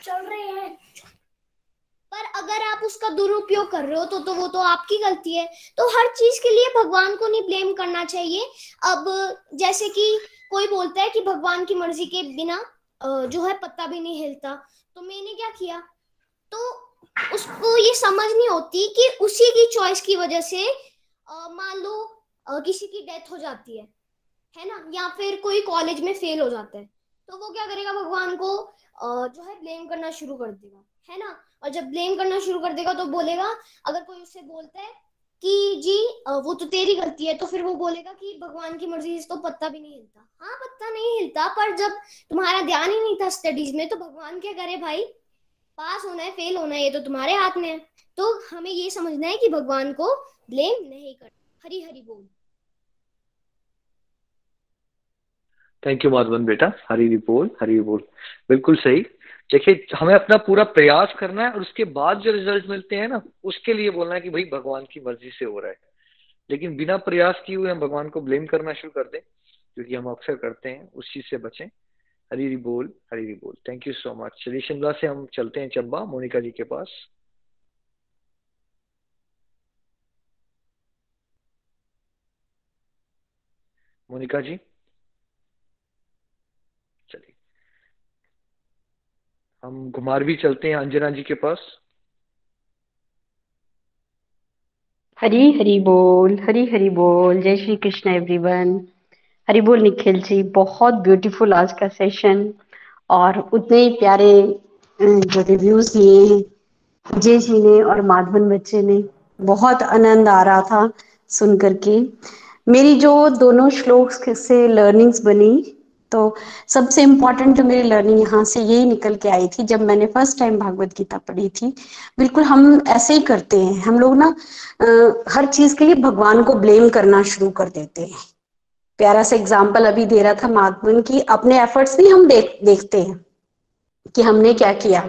चल रहे हैं। पर अगर आप उसका दुरुपयोग कर रहे हो तो तो वो तो आपकी गलती है। तो हर चीज़ के लिए भगवान को नहीं ब्लेम करना चाहिए। अब जैसे कि कोई बोलता है कि भगवान की मर्ज़ी के बिना जो है पत्ता भी नहीं हिलता। तो मैंने क्या किया? तो उसको ये समझ नहीं होती कि उसी की चॉइस की वजह से मान लो किसी की डेथ हो जाती है। है ना? या फिर कोई कॉलेज में फेल हो जाता है। तो वो क्या करेगा? भगवान को जो है ब्लेम करना शुरू कर देगा, है ना? और जब ब्लेम करना शुरू कर देगा तो बोलेगा, अगर कोई उससे बोलता है कि जी वो तो तेरी गलती है तो फिर वो बोलेगा कि भगवान की मर्ज़ी से तो पत्ता भी नहीं हिलता। हाँ पत्ता नहीं हिलता, पर जब तुम्हारा ध्यान ही नहीं था स्टडीज़ में तो भगवान क्या करे भाई? पास होना है फेल होना है, ये तो तुम्हारे हाथ में है। तो हमें ये समझना है कि भगवान को ब्लेम नहीं कर हरी हरी बोल। थैंक यू माधवन बेटा। हरी बोल हरी बोल। बिल्कुल सही। देखिए, हमें अपना पूरा प्रयास करना है और उसके बाद जो रिज़ल्ट मिलते हैं ना, उसके लिए बोलना है कि भाई, भगवान की मर्ज़ी से हो रहा है। लेकिन बिना प्रयास किए हुए हम भगवान को ब्लेम करना शुरू कर दें क्योंकि हम अक्सर करते हैं, उस चीज़ से बचें। हरी बोल हरी बोल। थैंक यू सो मच चलिए, शिमला से हम चलते हैं चंबा, मोनिका जी के पास। मोनिका जी चलिए हम घुमार भी चलते हैं अंजना जी के पास। हरी हरी बोल, हरी हरी बोल। जय श्री कृष्ण एवरीवन हरी बोल, निखिल जी, बहुत ब्यूटीफुल आज का सेशन और उतने ही प्यारे जो रिव्यूज़ दिए जय जी ने और माधवन बच्चे ने, बहुत आनंद आ रहा था सुन करके। मेरी जो दोनों श्लोक से लर्निंग्स बनी तो सबसे इम्पोर्टेंट जो मेरी लर्निंग यहाँ से यही निकल के आई थी जब मैंने फ़र्स्ट टाइम भागवत गीता पढ़ी थी। बिल्कुल हम ऐसे ही करते हैं। हम लोग ना हर चीज़ के लिए भगवान को ब्लेम करना शुरू कर देते हैं। प्यारा सा एग्ज़ाम्पल अभी दे रहा था माधवन की। अपने एफर्ट्स नहीं हम देख, देखते हैं कि हमने क्या किया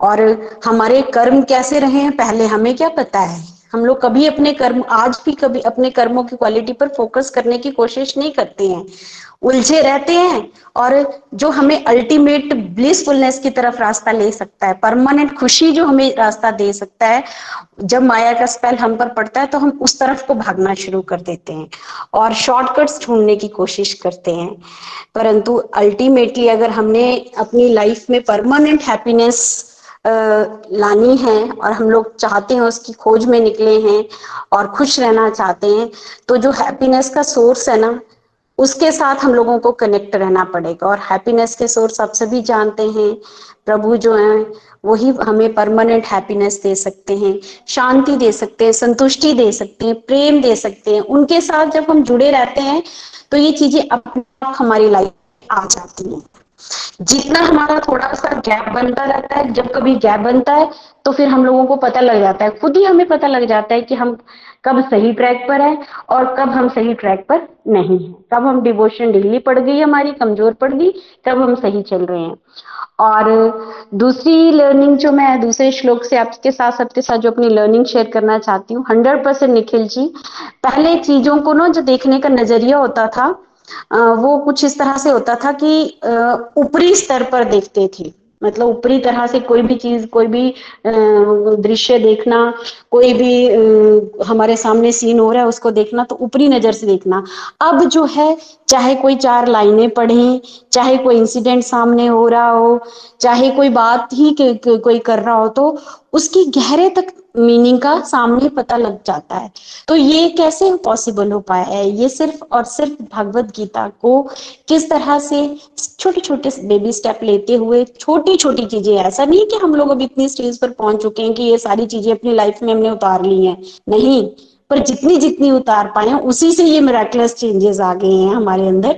और हमारे कर्म कैसे रहे हैं, पहले हमें क्या पता है? हम लोग कभी अपने कर्म, आज भी कभी अपने कर्मों की क्वालिटी पर फोकस करने की कोशिश नहीं करते हैं। उलझे रहते हैं और जो हमें अल्टीमेट ब्लिसफुलनेस की तरफ़ रास्ता ले सकता है परमानेंट खुशी जो हमें रास्ता दे सकता है, जब माया का स्पेल हम पर पड़ता है तो हम उस तरफ़ को भागना शुरू कर देते हैं और शॉर्टकट्स ढूँढने की कोशिश करते हैं। परंतु अल्टीमेटली अगर हमने अपनी लाइफ में परमानेंट हैप्पीनेस लानी है और हम लोग चाहते हैं उसकी खोज में निकले हैं और खुश रहना चाहते हैं तो जो हैप्पीनेस का सोर्स है ना, उसके साथ हम लोगों को कनेक्ट रहना पड़ेगा। और हैप्पीनेस के सोर्स आप सभी जानते हैं, प्रभु जो है, वही हमें परमानेंट हैप्पीनेस दे सकते हैं, शांति दे सकते हैं, संतुष्टि दे सकते हैं, प्रेम दे सकते हैं। उनके साथ जब हम जुड़े रहते हैं तो ये चीज़ें अपने आप हमारी लाइफ आ जाती हैं। जितना हमारा थोड़ा सा गैप बनता रहता है, जब कभी गैप बनता है तो फिर हम लोगों को पता लग जाता है। खुद ही हमें पता लग जाता है कि हम कब सही ट्रैक पर है और कब हम सही ट्रैक पर नहीं है। कब हम डिवोशन ढीली पड़ गई, हमारी कमज़ोर पड़ गई, कब हम सही चल रहे हैं। और दूसरी लर्निंग जो मैं दूसरे श्लोक से आपके साथ, सबके साथ जो अपनी लर्निंग शेयर करना चाहती हूँ हंड्रेड परसेंट निखिल जी, पहले चीज़ों को ना जो देखने का नज़रिया होता था वो कुछ इस तरह से होता था कि ऊपरी स्तर पर देखते थे। मतलब ऊपरी तरह से कोई भी चीज़, कोई भी दृश्य देखना, कोई भी हमारे सामने सीन हो रहा है उसको देखना तो ऊपरी नज़र से देखना। अब जो है, चाहे कोई चार लाइनें पढ़े, चाहे कोई इंसिडेंट सामने हो रहा हो, चाहे कोई बात ही कोई कर रहा हो तो उसकी गहरे तक मीनिंग का सामने पता लग जाता है। तो ये कैसे पॉसिबल हो पाया है? ये सिर्फ़ और सिर्फ़ भगवत गीता को किस तरह से छोटे छोटे बेबी स्टेप लेते हुए छोटी छोटी चीज़ें ऐसा नहीं कि हम लोग अब इतनी स्टेज पर पहुँच चुके हैं कि ये सारी चीज़ें अपनी लाइफ में हमने उतार ली हैं। नहीं पर जितनी जितनी उतार पाए उसी से ये मेराकुलस चेंजेस आ गए हैं हमारे अंदर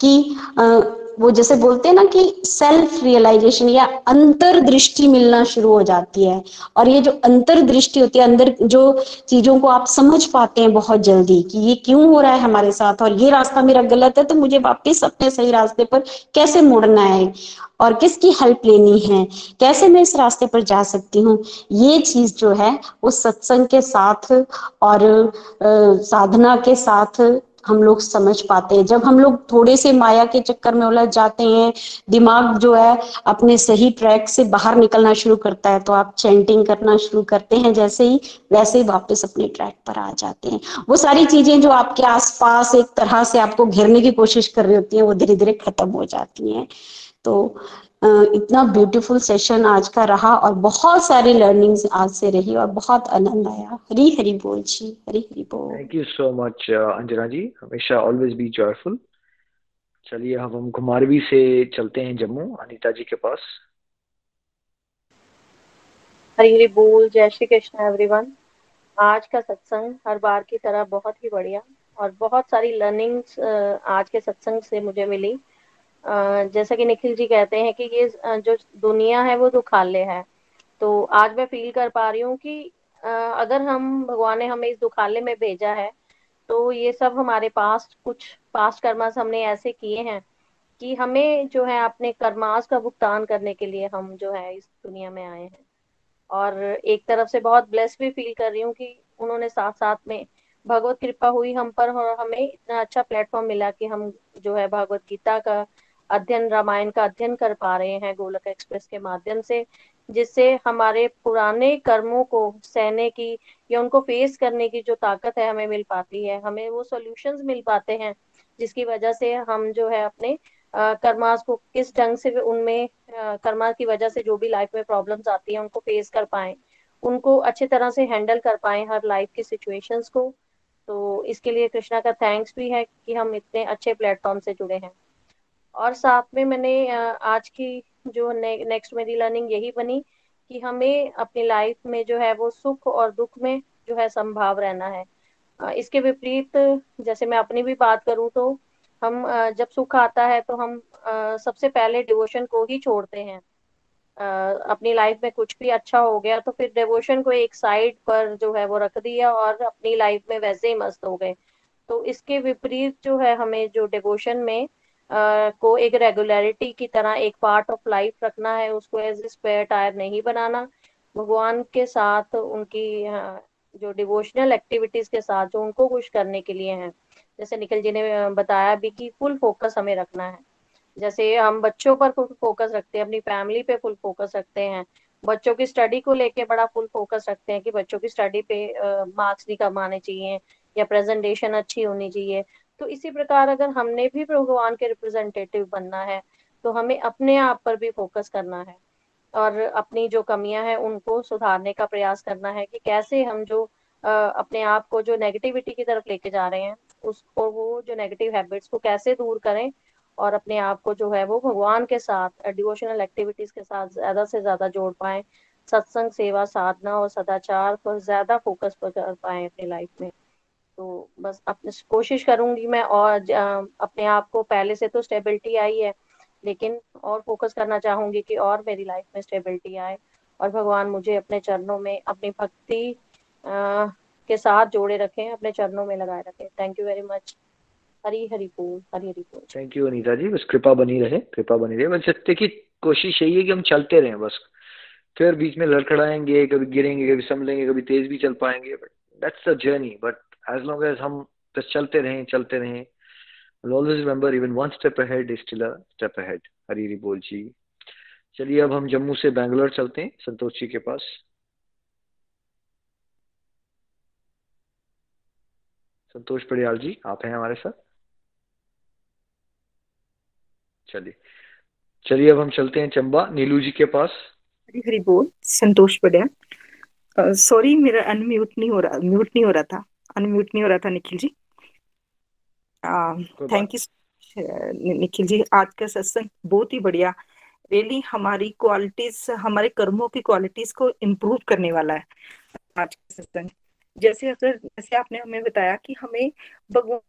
कि आ, वो जैसे बोलते हैं ना कि सेल्फ रियलाइजेशन या अंतर्दृष्टि मिलना शुरू हो जाती है। और ये जो अंतर्दृष्टि होती है, अंदर जो चीज़ों को आप समझ पाते हैं बहुत जल्दी कि ये क्यों हो रहा है हमारे साथ और ये रास्ता मेरा गलत है तो मुझे वापस अपने सही रास्ते पर कैसे मुड़ना है और किसकी हेल्प लेनी है? कैसे मैं इस रास्ते पर जा सकती हूँ? ये चीज़ जो है, वो सत्संग के साथ और साधना के साथ हम लोग समझ पाते हैं। जब हम लोग थोड़े से माया के चक्कर में उलझ जाते हैं, दिमाग जो है अपने सही ट्रैक से बाहर निकलना शुरू करता है तो आप चैंटिंग करना शुरू करते हैं, जैसे ही, वैसे ही वापस अपने ट्रैक पर आ जाते हैं। वो सारी चीज़ें जो आपके आसपास एक तरह से आपको घेरने की कोशिश कर रही होती हैं, वो धीरे धीरे खत्म हो जाती हैं। तो इतना ब्यूटीफुल सेशन आज का रहा और बहुत सारी लर्निंग्स आज से रही और बहुत आनंद आया। हरी हरी बोल जी हरी हरी बोल। Thank you so much Anjana ji. हमेशा ऑलवेज बी जॉयफुल चलिए अब हम कुमारवी से चलते हैं जम्मू अनीता जी के पास। हरी हरी बोल जय श्री कृष्ण एवरीवन आज का सत्संग हर बार की तरह बहुत ही बढ़िया और बहुत सारी लर्निंग्स आज के सत्संग से मुझे मिली। जैसा कि निखिल जी कहते हैं कि ये जो दुनिया है वो दुखालय है। तो आज मैं फील कर पा रही हूँ कि अगर हम, भगवान ने हमें इस दुखालय में भेजा है तो ये सब हमारे पास कुछ पास्ट कर्मास हमने ऐसे किए हैं कि हमें जो है अपने कर्मास का भुगतान करने के लिए हम जो है इस दुनिया में आए हैं। और एक तरफ़ से बहुत ब्लेस भी फील कर रही हूँ कि उन्होंने साथ साथ में भगवत कृपा हुई हम पर और हमें इतना अच्छा प्लेटफॉर्म मिला कि हम जो है भगवत गीता का अध्ययन, रामायण का अध्ययन कर पा रहे हैं गोलक एक्सप्रेस के माध्यम से, जिससे हमारे पुराने कर्मों को, सहने की या उनको फेस करने की जो ताकत है हमें मिल पाती है, हमें वो सॉल्यूशंस मिल पाते हैं, जिसकी वजह से हम जो है अपने कर्मास को किस ढंग से उनमें कर्मा की वजह से जो भी लाइफ में प्रॉब्लम्स आती है उनको फेस कर पाए, उनको अच्छे तरह से हैंडल कर पाए हर लाइफ की सिचुएशंस को। तो इसके लिए कृष्णा का थैंक्स भी है कि हम इतने अच्छे प्लेटफॉर्म से जुड़े हैं। और साथ में मैंने आज की जो ने, नेक्स्ट मेरी लर्निंग यही बनी कि हमें अपनी लाइफ में जो है वो सुख और दुख में जो है संभाव रहना है। इसके विपरीत जैसे मैं अपनी भी बात करूँ तो हम जब सुख आता है तो हम सबसे पहले डिवोशन को ही छोड़ते हैं। अपनी लाइफ में कुछ भी अच्छा हो गया तो फिर डिवोशन को एक साइड पर जो है वो रख दिया और अपनी लाइफ में वैसे ही मस्त हो गए। तो इसके विपरीत जो है हमें जो डिवोशन में को एक रेगुलरिटी की तरह एक पार्ट ऑफ़ लाइफ रखना है, उसको एज ए स्पेयर टायर नहीं बनाना। भगवान के साथ उनकी जो डिवोशनल एक्टिविटीज़ के साथ, जो उनको खुश करने के लिए हैं। जैसे निखिल जी ने बताया भी कि फुल फोकस हमें रखना है। जैसे हम बच्चों पर फुल फोकस रखते हैं, अपनी फैमिली पे फुल फोकस रखते हैं। बच्चों की स्टडी को लेके बड़ा फुल फोकस रखते हैं कि बच्चों की स्टडी पे मार्क्स नहीं कम आने चाहिए या प्रेजेंटेशन अच्छी होनी चाहिए। तो इसी प्रकार अगर हमने भी भगवान के रिप्रेजेंटेटिव बनना है तो हमें अपने आप पर भी फोकस करना है। और अपनी जो कमियाँ हैं, उनको सुधारने का प्रयास करना है कि कैसे हम जो अपने आप को जो नेगेटिविटी की तरफ़ लेके जा रहे हैं, उसको, वो जो नेगेटिव हैबिट्स को कैसे दूर करें और अपने आप को जो है वो भगवान के साथ डिवोशनल एक्टिविटीज़ के साथ ज़्यादा से ज़्यादा जोड़ पाए, सत्संग, सेवा, साधना और सदाचार पर ज़्यादा फोकस कर पाए अपनी लाइफ में। तो बस अपने कोशिश करूँगी मैं और अपने आप को पहले से तो स्टेबिलिटी आई है, लेकिन और फोकस करना चाहूँगी कि और मेरी लाइफ में स्टेबिलिटी आए और भगवान मुझे अपने चरणों में अपनी भक्ति के साथ जोड़े रखें, अपने चरणों में लगाए रखें। Thank you very much Hari Hari बोल, हरी हरी बोल। Thank you Anita ji. बस कृपा बनी रहे, कृपा बनी रहे। बस सत्य की कोशिश यही है कि हम चलते रहें बस। फिर बीच में लड़खड़ाएँगे, कभी गिरेंगे, कभी संभलेंगे, कभी तेज भी चल पाएँगे but that's the journey but as long as हम बस चलते रहें चलते रहें always remember even one step ahead is still a step ahead. हरी हरी बोल जी। चलिए अब हम जम्मू से बैंगलोर चलते हैं संतोष जी के पास। संतोष पड़ियाल जी आप हैं हमारे साथ? चलिए। चलिए अब हम चलते हैं चंबा नीलू जी के पास। हरी हरी बोल संतोष पड़ियाल। सॉरी uh, मेरा अनम्यूट नहीं हो रहा म्यूट नहीं हो रहा था। अनम्यूट नहीं हो रहा था निखिल जी। थैंक यू निखिल जी आज का सत्संग बहुत ही बढ़िया। रियली हमारी क्वालिटीज हमारे कर्मों की क्वालिटीज को इम्प्रूव करने वाला है आज का सत्संग जैसे अगर जैसे आपने हमें बताया कि हमें भगवान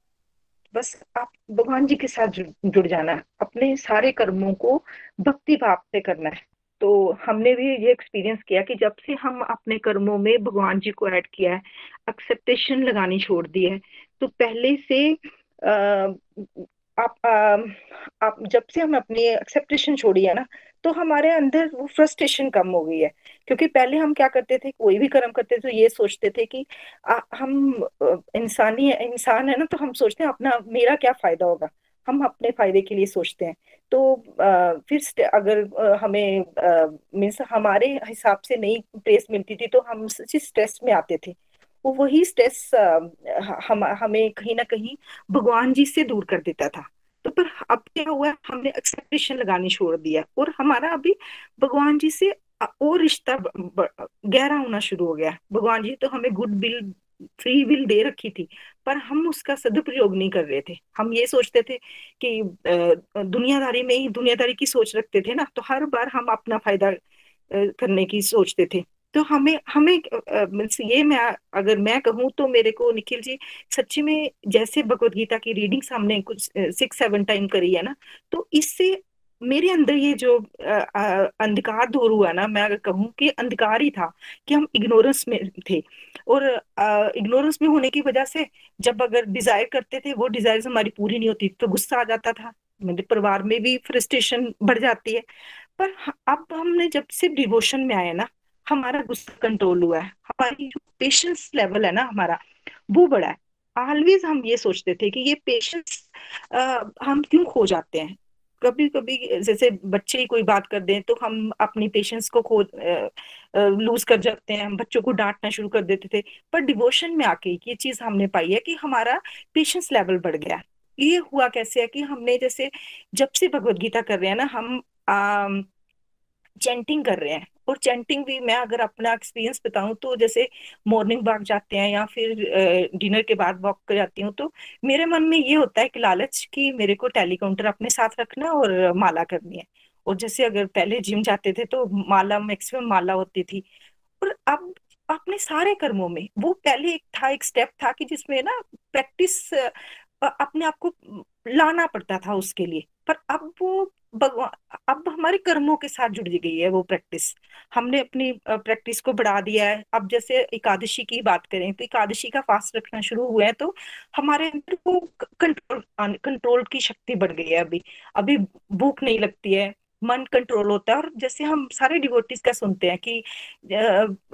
बस आप भगवान जी के साथ जुड़ जाना है। अपने सारे कर्मों को भक्ति भाव से करना है। तो हमने भी ये एक्सपीरियंस किया कि जब से हम अपने कर्मों में भगवान जी को ऐड किया है एक्सेप्टेशन लगानी छोड़ दी है तो पहले से आप आप जब से हम अपनी एक्सेप्टेशन छोड़ी है ना तो हमारे अंदर वो फ्रस्ट्रेशन कम हो गई है। क्योंकि पहले हम क्या करते थे कोई भी कर्म करते थे तो ये सोचते थे कि आ, हम इंसानी इंसान है ना तो हम सोचते हैं अपना मेरा क्या फ़ायदा होगा? हम अपने फ़ायदे के लिए सोचते हैं। तो आ, फिर अगर हमें मीन्स हमारे हिसाब से नई प्रेस मिलती थी तो हम स्ट्रेस में आते थे वो वही स्ट्रेस हम हमें कहीं ना कहीं भगवान जी से दूर कर देता था। तो पर अब क्या हुआ हमने एक्सेप्टेशन लगानी छोड़ दिया और हमारा अभी भगवान जी से और रिश्ता गहरा होना शुरू हो गया। भगवान जी तो हमें गुड विल फ्री विल दे रखी थी, पर हम उसका सदुपयोग नहीं कर रहे थे। हम ये सोचते थे कि दुनियादारी में ही दुनियादारी की सोच रखते थे ना तो हर बार हम अपना फ़ायदा करने की सोचते थे। तो हमें हमें ये मैं, अगर मैं कहूँ तो मेरे को निखिल जी, सच्ची में जैसे भगवत गीता की रीडिंग हमने कुछ सिक्स सेवन टाइम करी है ना तो इससे मेरे अंदर ये जो अंधकार दूर हुआ ना, मैं अगर कहूँ कि अंधकार ही था कि हम इग्नोरेंस में थे। और इग्नोरेंस में होने की वजह से जब अगर डिज़ायर करते थे, वो डिज़ायर हमारी पूरी नहीं होती तो गुस्सा आ जाता था। मेरे परिवार में भी फ्रस्ट्रेशन बढ़ जाती है। पर अब हमने जब से डिवोशन में आए ना, हमारा गुस्सा कंट्रोल हुआ है। हमारी जो पेशेंस लेवल है ना हमारा, वो बड़ा है। ऑलवेज हम ये सोचते थे कि ये पेशेंस हम क्यों खो जाते हैं? कभी कभी जैसे बच्चे ही कोई बात कर दें तो हम अपनी पेशेंस को खो लूज कर जाते हैं। हम बच्चों को डांटना शुरू कर देते थे। पर डिवोशन में आके ये चीज़ हमने पाई है कि हमारा पेशेंस लेवल बढ़ गया ये हुआ कैसे है कि हमने जैसे जब से भगवत गीता कर रहे हैं ना, हम चैंटिंग कर रहे हैं। और चैंटिंग भी मैं अगर अपना एक्सपीरियंस बताऊँ तो जैसे मॉर्निंग वॉक जाते हैं या फिर डिनर के बाद वॉक कर जाती हूँ तो मेरे मन में ये होता है कि लालच कि मेरे को टेलीकाउंटर अपने साथ रखना और माला करनी है। और जैसे अगर पहले जिम जाते थे तो माला मैक्सिमम माला होती थी। और अब अपने सारे कर्मों में वो पहले एक था, एक स्टेप था कि जिसमें ना प्रैक्टिस अपने आप को लाना पड़ता था उसके लिए। पर अब वो अब हमारे कर्मों के साथ जुड़ गई है वो प्रैक्टिस हमने अपनी प्रैक्टिस को बढ़ा दिया है। अब जैसे एकादशी की बात करें तो एकादशी का फास्ट रखना शुरू हुआ है तो हमारे अंदर वो कंट्रोल कंट्रोल की शक्ति बढ़ गई है अभी। अभी भूख नहीं लगती है मन कंट्रोल होता है और जैसे हम सारे डिवोटीज का सुनते हैं कि आ,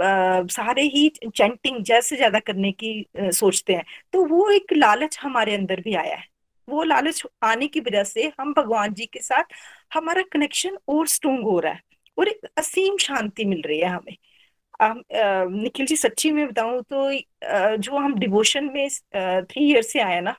आ, सारे ही चैंटिंग जैसे ज़्यादा करने की आ, सोचते हैं तो वो एक लालच हमारे अंदर भी आया है। वो लालच आने की वजह से हम भगवान जी के साथ हमारा कनेक्शन और स्ट्रोंग हो रहा है, और एक असीम शांति मिल रही है हमें। निखिल जी, सच्ची में बताऊँ तो जो हम डिवोशन में थ्री ईयर से आए ना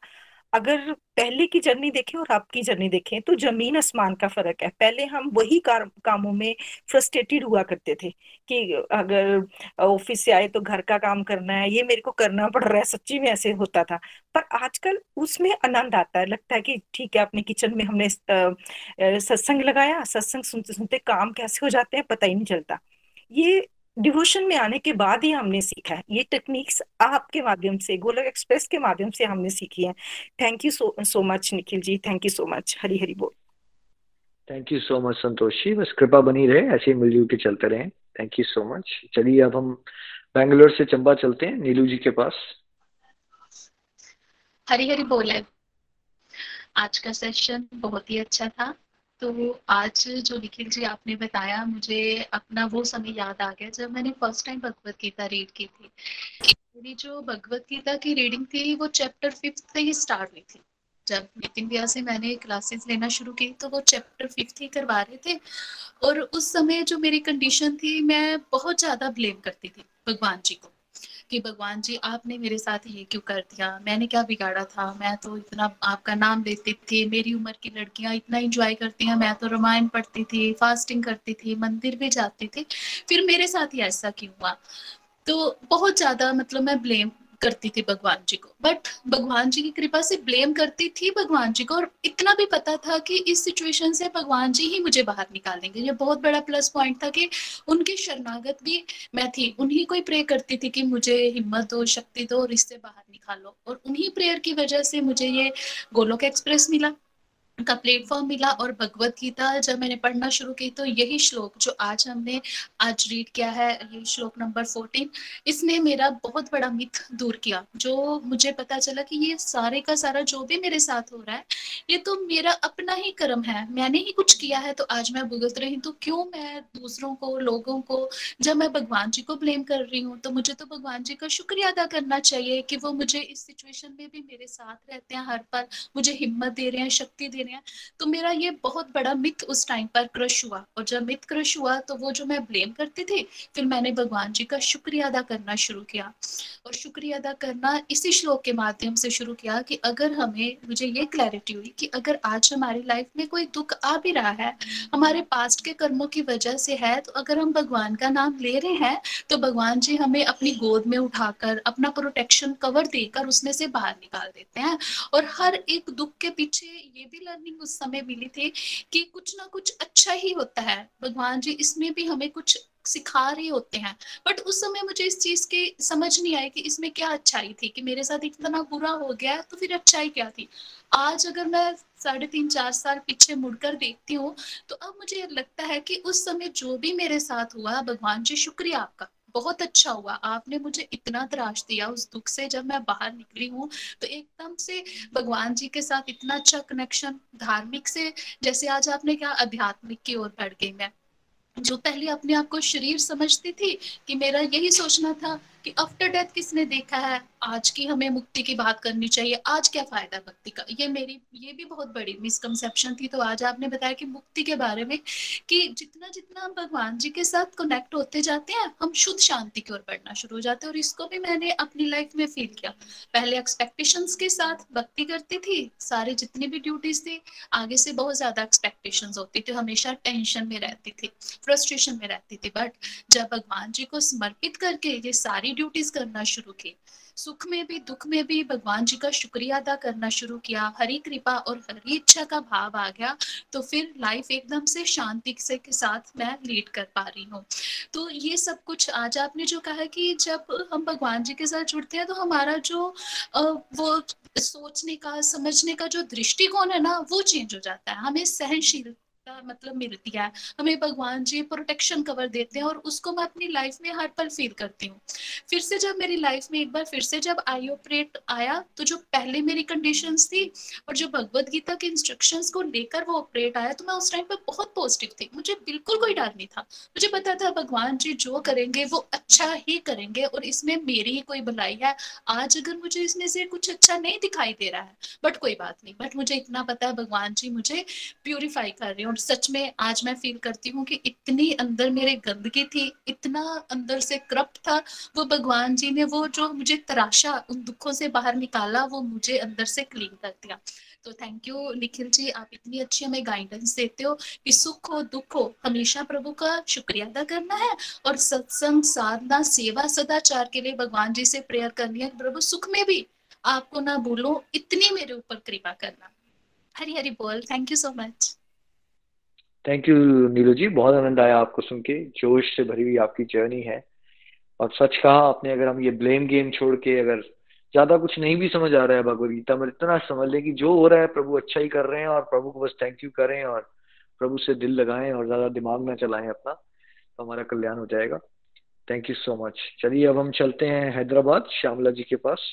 अगर पहले की जर्नी देखें और आपकी जर्नी देखें तो ज़मीन आसमान का फ़र्क है। पहले हम वही कार, कामों में फ्रस्ट्रेटेड हुआ करते थे कि अगर ऑफ़िस से आए तो घर का काम करना है ये मेरे को करना पड़ रहा है सच्ची में ऐसे होता था। पर आजकल उसमें आनंद आता है लगता है कि ठीक है अपने किचन में हमने सत्संग लगाया सत्संग सुनते सुनते काम कैसे हो जाते हैं पता ही नहीं चलता। ये डिवोशन में आने के बाद ही हमने सीखा है। ये टेक्निक्स आपके माध्यम से गोलक एक्सप्रेस के माध्यम से हमने सीखी है। Thank you so so much Nikhil ji. Thank you so much Hari Hari बोल। Thank you so much Santosh ji बस कृपा बनी रहे ऐसे ही मिलजुल के चलते रहे। थैंक यू सो मच चलिए अब हम बैंगलोर से चंबा चलते हैं नीलू जी के पास। हरी हरी बोले आज का सेशन बहुत ही अच्छा था। तो आज जो निखिल जी आपने बताया, मुझे अपना वो समय याद आ गया जब मैंने first time Bhagavad Gita read की थी। मेरी जो भगवत गीता की रीडिंग थी, वो चैप्टर फिफ्थ से ही स्टार्ट हुई थी। जब नितिन भैया से मैंने क्लासेस लेना शुरू की तो वो चैप्टर फिफ्थ ही करवा रहे थे। और उस समय जो मेरी कंडीशन थी, मैं बहुत ज़्यादा ब्लेम करती थी भगवान जी को। कि भगवान जी, आपने मेरे साथ ये क्यों कर दिया? मैंने क्या बिगाड़ा था? मैं तो इतना आपका नाम लेती थी, मेरी उम्र की लड़कियाँ इतना इंजॉय करती हैं, मैं तो रामायण पढ़ती थी फास्टिंग करती थी, मंदिर भी जाती थी। फिर मेरे साथ ही ऐसा क्यों हुआ? तो बहुत ज़्यादा मतलब मैं ब्लेम करती थी भगवान जी को। बट भगवान जी की कृपा से ब्लेम करती थी भगवान जी को और इतना भी पता था कि इस सिचुएशन से भगवान जी ही मुझे बाहर निकालेंगे ये बहुत बड़ा प्लस पॉइंट था कि उनकी शरणागत भी मैं थी। उन्हीं को ही प्रे करती थी कि मुझे हिम्मत दो, शक्ति दो और इससे बाहर निकालो। और उन्हीं प्रेयर की वजह से मुझे ये गोलोक एक्सप्रेस मिला। का प्लेटफॉर्म मिला और भगवत गीता जब मैंने पढ़ना शुरू की तो यही श्लोक जो आज हमने आज रीड किया है, ये श्लोक नंबर फोर्टीन इसने मेरा बहुत बड़ा मिथ दूर किया, जो मुझे पता चला कि ये सारे का सारा जो भी मेरे साथ हो रहा है, ये तो मेरा अपना ही कर्म है, मैंने ही कुछ किया है तो आज मैं भुगत रही तो क्यों मैं दूसरों को, लोगों को, जब मैं भगवान जी को ब्लेम कर रही हूँ तो मुझे तो भगवान जी का शुक्रिया अदा करना चाहिए कि वो मुझे इस सिचुएशन में भी मेरे साथ रहते हैं, हर पल मुझे हिम्मत दे रहे हैं, शक्ति दे रहे हैं तो मेरा ये बहुत बड़ा मिथ उस टाइम पर क्रश हुआ। और जब मिथ क्रश हुआ तो वो जो मैं ब्लेम करती थी, फिर मैंने भगवान जी का शुक्रिया अदा करना शुरू किया। और शुक्रिया अदा करना इसी श्लोक के माध्यम से शुरू किया कि अगर हमें, मुझे ये क्लैरिटी हुई कि अगर आज हमारी लाइफ में कोई दुख आ भी रहा है, हमारे पास्ट के कर्मों की वजह से है तो अगर हम भगवान का नाम ले रहे हैं तो भगवान जी हमें अपनी गोद में उठाकर, अपना प्रोटेक्शन कवर देकर उसमें से बाहर निकाल देते हैं। और हर एक दुख के पीछे ये भी लर्निंग उस समय मिली थी कि कुछ ना कुछ अच्छा ही होता है। भगवान जी, इसमें भी हमें कुछ सिखा रहे होते हैं। बट उस समय मुझे इस चीज़ की समझ नहीं आई कि इसमें क्या अच्छाई थी कि मेरे साथ इतना बुरा हो गया तो फिर अच्छाई क्या थी। आज अगर मैं साढ़े तीन, चार साल पीछे मुड़कर देखती हूँ तो अब मुझे लगता है कि उस समय जो भी मेरे साथ हुआ, भगवान जी, शुक्रिया आपका। बहुत अच्छा हुआ। आपने मुझे इतना त्राश दिया उस दुख से जब मैं बाहर निकली हूँ। तो एकदम से भगवान जी के साथ इतना अच्छा कनेक्शन धार्मिक से, जैसे आज आपने क्या आध्यात्मिक की ओर बढ़ गई मैं। जो पहले अपने आप को शरीर समझती थी कि मेरा यही सोचना था कि आफ्टर डेथ किसने देखा है? आज की हमें मुक्ति की बात करनी चाहिए। आज क्या फ़ायदा भक्ति का? ये मेरी, ये भी बहुत बड़ी मिसकंसेप्शन थी। तो आज आपने बताया कि मुक्ति के बारे में कि जितना जितना हम भगवान जी के साथ कनेक्ट होते जाते हैं, हम शुद्ध शांति की ओर बढ़ना शुरू हो जाते हैं। और इसको भी मैंने अपनी लाइफ में फील किया। पहले एक्सपेक्टेशन के साथ भक्ति करती थी। सारे जितनी भी ड्यूटीज़ थी, आगे से बहुत ज़्यादा एक्सपेक्टेशन होती थी। हमेशा टेंशन में रहती थी फ्रस्ट्रेशन में रहती थी। बट जब भगवान जी को समर्पित करके ये सारी ड्यूटीज़ करना शुरू की। सुख में भी, दुख में भी भगवान जी का शुक्रिया अदा करना शुरू किया। हरी कृपा और हरी इच्छा का भाव आ गया तो फिर लाइफ एकदम से शांति से के साथ मैं लीड कर पा रही हूँ। तो ये सब कुछ आज आपने जो कहा कि जब हम भगवान जी के साथ जुड़ते हैं तो हमारा जो वो सोचने का, समझने का जो दृष्टिकोण है ना, वो चेंज हो जाता है। हमें सहनशील मतलब मिलती है। हमें भगवान जी प्रोटेक्शन कवर देते हैं और उसको मैं अपनी लाइफ में हर पल फील करती हूँ। फिर से जब मेरी लाइफ में एक बार फिर से जब आई ऑपरेट आया तो जो पहले मेरी कंडीशन थी और जो भगवत गीता के इंस्ट्रक्शंस को लेकर वो ऑपरेट आया तो मैं उस टाइम पर बहुत पॉजिटिव थी। मुझे बिल्कुल कोई डर नहीं था। मुझे पता था भगवान जी जो करेंगे, वो अच्छा ही करेंगे और इसमें मेरी ही कोई भलाई है। आज अगर मुझे इसमें से कुछ अच्छा नहीं दिखाई दे रहा है बट कोई बात नहीं। बट मुझे इतना पता है, भगवान जी मुझे प्योरीफाई कर रहे हैं और सच में आज मैं फील करती हूँ कि इतनी अंदर मेरे गंदगी थी, इतना अंदर से करप्ट था। वो भगवान जी ने वो जो मुझे तराशा, उन दुखों से बाहर निकाला, वो मुझे अंदर से क्लीन कर दिया। तो थैंक यू निखिल जी, आप इतनी अच्छी हमें गाइडेंस देते हो कि सुख हो, दुख हो, हमेशा प्रभु का शुक्रिया अदा करना है और सत्संग, साधना, सेवा, सदाचार के लिए भगवान जी से प्रेयर करनी है प्रभु, सुख में भी आपको ना भूलो, इतनी मेरे ऊपर कृपा करना। हरी हरी बोल thank you so much thank you Neelu ji बहुत आनंद आया आपको सुन के। जोश से भरी हुई आपकी जर्नी है। और सच कहा आपने, अगर हम ये ब्लेम गेम छोड़ के अगर ज़्यादा कुछ नहीं भी समझ आ रहा है भगवत गीता में, इतना समझ लें कि जो हो रहा है प्रभु अच्छा ही कर रहे हैं और प्रभु को बस थैंक यू करें और प्रभु से दिल लगाएँ और ज़्यादा दिमाग ना चलाएँ अपना तो हमारा कल्याण हो जाएगा। थैंक यू सो मच चलिए, अब हम चलते हैं हैदराबाद, श्यामला जी के पास।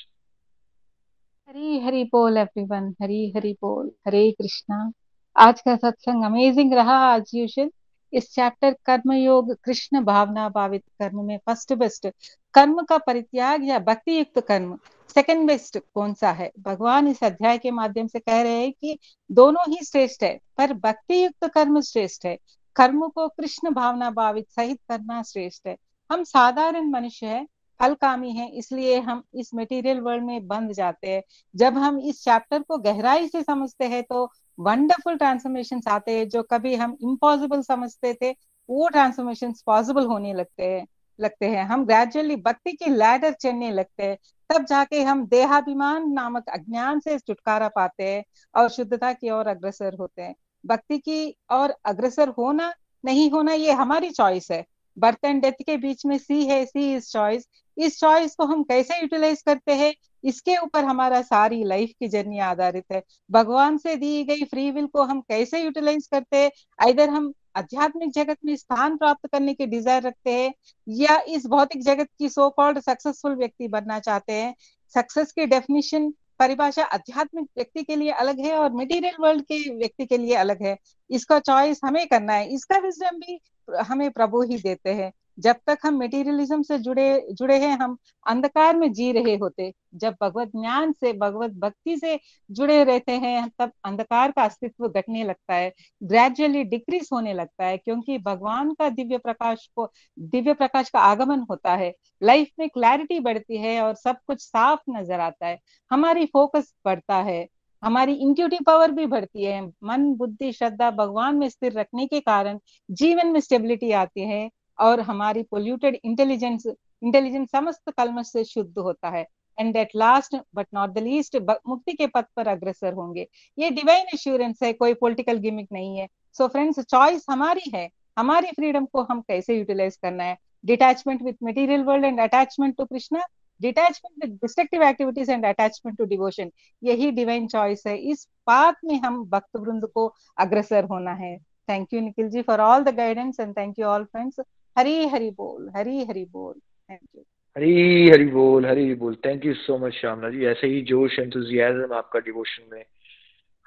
हरी हरी बोल एवरीवन हरी हरी बोल. हरे कृष्णा. आज का सत्संग अमेजिंग रहा आज यूजुअल इस चैप्टर कर्म योग कृष्ण भावना भावित कर्म में फ़र्स्ट बेस्ट कर्म का परित्याग या भक्ति युक्त कर्म सेकंड बेस्ट कौन सा है? भगवान इस अध्याय के माध्यम से कह रहे हैं कि दोनों ही श्रेष्ठ है, पर भक्ति युक्त कर्म श्रेष्ठ है। कर्म को कृष्ण भावना भावित सहित करना श्रेष्ठ है। हम साधारण मनुष्य है फलकामी है, इसलिए हम इस मटेरियल वर्ल्ड में बंद जाते हैं। जब हम इस चैप्टर को गहराई से समझते हैं तो वंडरफुल ट्रांसफॉर्मेशन आते हैं, जो कभी हम इम्पॉसिबल समझते थे, वो ट्रांसफॉर्मेशन पॉसिबल होने लगते हैं लगते हैं। हम ग्रेजुअली भक्ति की लैडर चढ़ने लगते हैं, तब जाके हम देहाभिमान नामक अज्ञान से छुटकारा पाते हैं और शुद्धता की ओर अग्रसर होते हैं। भक्ति की और अग्रसर होना नहीं होना, ये हमारी चॉइस है। बर्थ एंड डेथ के बीच में सी है, सी इज़ चॉइस इस चॉइस को हम कैसे यूटिलाइज करते हैं? इसके ऊपर हमारा सारी लाइफ की जर्नी आधारित है। भगवान से दी गई फ्री विल को हम कैसे यूटिलाइज करते हैं? इधर हम आध्यात्मिक जगत में स्थान प्राप्त करने की डिज़ायर रखते हैं, या इस भौतिक जगत की सो कॉल्ड सक्सेसफुल व्यक्ति बनना चाहते हैं? सक्सेस की डेफिनेशन परिभाषा आध्यात्मिक व्यक्ति के लिए अलग है और मटेरियल वर्ल्ड के व्यक्ति के लिए अलग है। इसका चॉइस हमें करना है। इसका विजडम भी हमें प्रभु ही देते हैं। जब तक हम मेटीरियलिज्म से जुड़े जुड़े हैं, हम अंधकार में जी रहे होते, जब भगवत ज्ञान से, भगवत भक्ति से जुड़े रहते हैं, तब अंधकार का अस्तित्व घटने लगता है ग्रेजुअली डिक्रीज होने लगता है, क्योंकि भगवान का दिव्य प्रकाश को, दिव्य प्रकाश का आगमन होता है लाइफ में क्लैरिटी बढ़ती है और सब कुछ साफ़ नज़र आता है, हमारी फोकस बढ़ता है, हमारी इंट्यूटिव पावर भी बढ़ती है, मन, बुद्धि, श्रद्धा भगवान में स्थिर रखने के कारण जीवन में स्टेबिलिटी आती है और हमारी पोल्यूटेड इंटेलिजेंस इंटेलिजेंस समस्त कलम से शुद्ध होता है। And at last but not the least मुक्ति के पथ पर अग्रसर होंगे। ये डिवाइन एश्योरेंस है, कोई पॉलिटिकल गिमिक नहीं है। सो फ्रेंड्स चॉइस हमारी है। हमारी फ्रीडम को हम कैसे यूटिलाइज करना है? Detachment with material world and attachment to Krishna detachment with destructive activities and attachment to devotion यही डिवाइन चॉइस है। इस बात में हम भक्त वृंद को अग्रसर होना है। Thank you Nikhil ji for all the guidance and thank you all friends Hari Hari बोल हरी हरी बोल। थैंक यू हरी हरी बोल हरी हरी बोल। Thank you so much Shyamala ji. ऐसे ही जोश एंथुजियाज्म आपका डिवोशन में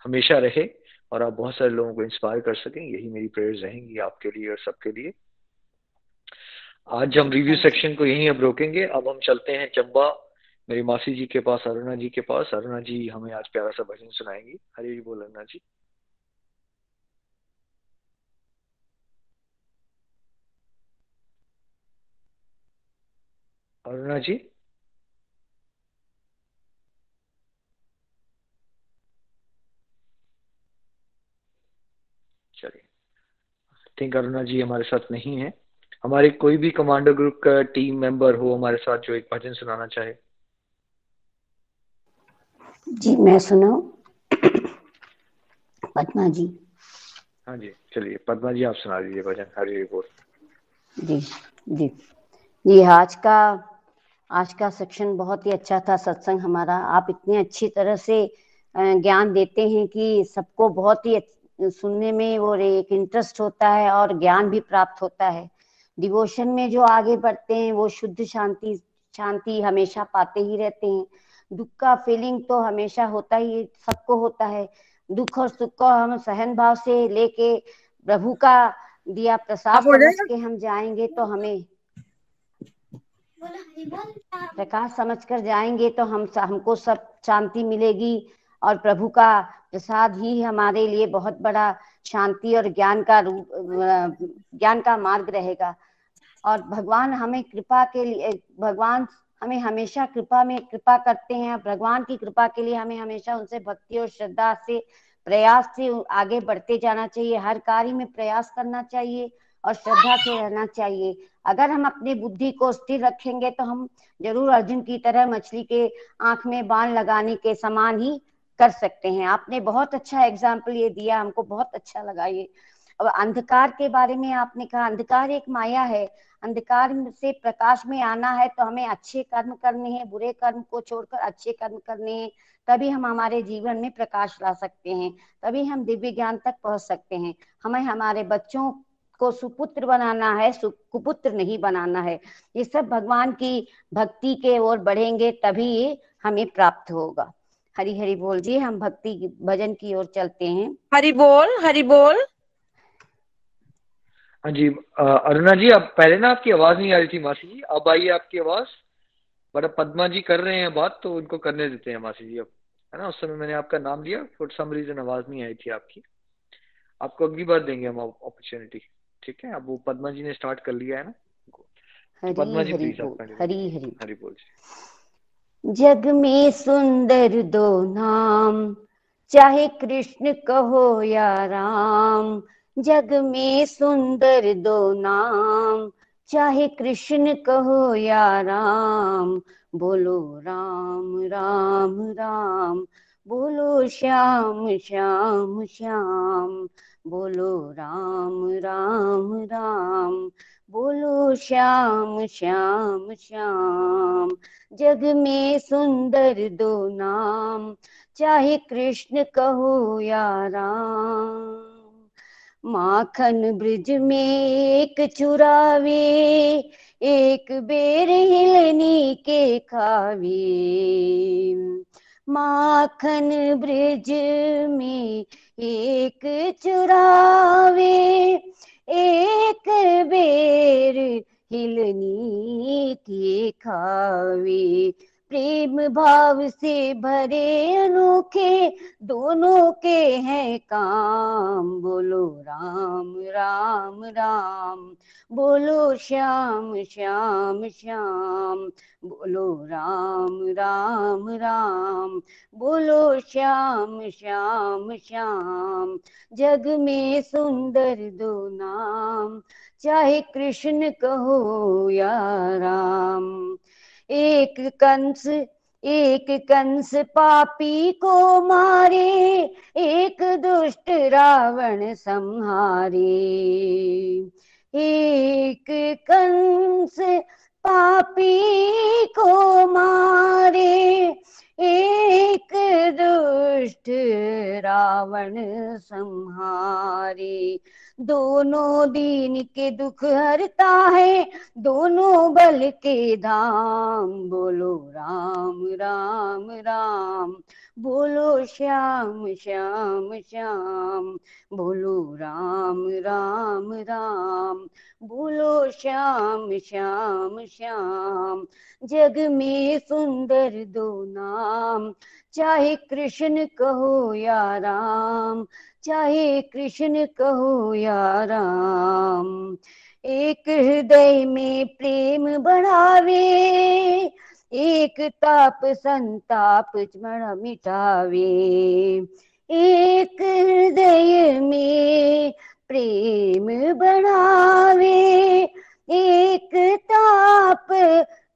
हमेशा रहे और आप बहुत सारे लोगों को इंस्पायर कर सकें। यही मेरी प्रेयर्स रहेंगी आपके लिए और सबके लिए। आज हम रिव्यू सेक्शन को यहीं अब रोकेंगे। अब हम चलते हैं चंबा। मेरी मासी जी के पास अरुणा जी के पास। अरुणा जी हमें आज प्यारा सा भजन सुनाएँगी। हरी बोल अरुणा जी। अरुणा जी। चलिए। थिंक अरुणा जी हमारे साथ नहीं है। हमारे कोई भी कमांडो ग्रुप का टीम मेंबर हो हमारे साथ जो एक भजन सुनाना चाहे। जी मैं सुना पद्मा जी। हाँ जी चलिए। पद्मा जी आप सुना दीजिए भजन। हरी बोल। जी जी। जी आज का आज का सेक्शन बहुत ही अच्छा था सत्संग हमारा। आप इतनी अच्छी तरह से ज्ञान देते हैं कि सबको बहुत ही सुनने में और एक इंटरेस्ट होता है और ज्ञान भी प्राप्त होता है। डिवोशन में जो आगे बढ़ते हैं वो शुद्ध शांति शांति हमेशा पाते ही रहते हैं। दुख का फीलिंग तो हमेशा होता ही सबको होता है। दुख और सुख को हम सहन भाव से लेके प्रभु का दिया प्रसाद के हम जाएँगे तो हमें प्रकाश समझ कर जाएँगे तो हम हमको सब शांति मिलेगी और प्रभु का प्रसाद ही हमारे लिए बहुत बड़ा शांति और ज्ञान का रूप ज्ञान का मार्ग रहेगा। और भगवान हमें कृपा के लिए, भगवान हमें हमेशा कृपा में, कृपा करते हैं भगवान की कृपा के लिए हमें हमेशा उनसे भक्ति और श्रद्धा से, प्रयास से आगे बढ़ते जाना चाहिए। हर कार्य में प्रयास करना चाहिए। और श्रद्धा से रहना चाहिए। अगर हम अपनी बुद्धि को स्थिर रखेंगे तो हम ज़रूर अर्जुन की तरह मछली के आँख में बाण लगाने के समान ही कर सकते हैं। आपने बहुत अच्छा एग्ज़ाम्पल ये दिया, हमको बहुत अच्छा लगा ये। अब अंधकार के बारे में आपने कहा, अंधकार एक माया है। अंधकार से प्रकाश में आना है तो हमें अच्छे कर्म करने हैं, बुरे कर्म को छोड़कर अच्छे कर्म करने हैं, तभी हम हमारे जीवन में प्रकाश ला सकते हैं, तभी हम दिव्य ज्ञान तक पहुँच सकते हैं। हमें हमारे बच्चों को सुपुत्र बनाना है कुपुत्र नहीं बनाना है। ये सब भगवान की भक्ति के ओर बढ़ेंगे तभी ये हमें प्राप्त होगा। हरी हरी बोल जी हम भक्ति भजन की ओर चलते हैं। हरी बोल हरी बोल। हाँ जी अरुणा जी अब पहले ना आपकी आवाज़ नहीं आ रही थी मासी जी अब आई आपकी आवाज़। बट अब पद्मा जी कर रहे हैं बात तो उनको करने देते हैं मासी जी अब है ना? उस समय मैंने आपका नाम लिया फॉर सम रीजन आवाज़ नहीं आई थी आपकी। आपको अगली बार देंगे हम अपॉर्चुनिटी ठीक है अब वो पद्मा जी ने स्टार्ट कर लिया है ना। हरी पद्मा जी प्लीज़ हरी हरी। हरी बोल जी। जग में सुंदर दो नाम चाहे कृष्ण कहो या राम जग में सुंदर दो नाम चाहे कृष्ण कहो या राम बोलो राम राम राम बोलो श्याम श्याम श्याम श्याम। बोलो राम राम राम। बोलो श्याम श्याम श्याम। जग में सुंदर दो नाम, चाहे कृष्ण कहो या राम। माखन ब्रिज में एक चुरावे, एक बेर हिलनी के खावे। माखन ब्रिज में एक चुरावे एक बेर हिलनी के खावे। प्रेम भाव से भरे अनोखे, दोनों के हैं काम। बोलो राम राम राम। बोलो श्याम श्याम श्याम। बोलो राम राम राम। बोलो श्याम श्याम श्याम। जग में सुंदर दो नाम। चाहे कृष्ण कहो या राम। एक कंस एक कंस पापी को मारे, एक दुष्ट रावण संहारे। एक कंस पापी को मारे एक दुष्ट रावण संहारे। दोनों दीन के दुख हरता है, दोनों बल के धाम। बोलो राम राम राम। बोलो श्याम श्याम श्याम। बोलो राम राम राम। बोलो श्याम श्याम श्याम। जग में सुंदर दो नाम चाहे कृष्ण कहो या राम, चाहे कृष्ण कहो या राम, एक हृदय में प्रेम बढ़ावे, एक ताप संताप मिटावे। एक हृदय में प्रेम बढ़ावे, एक ताप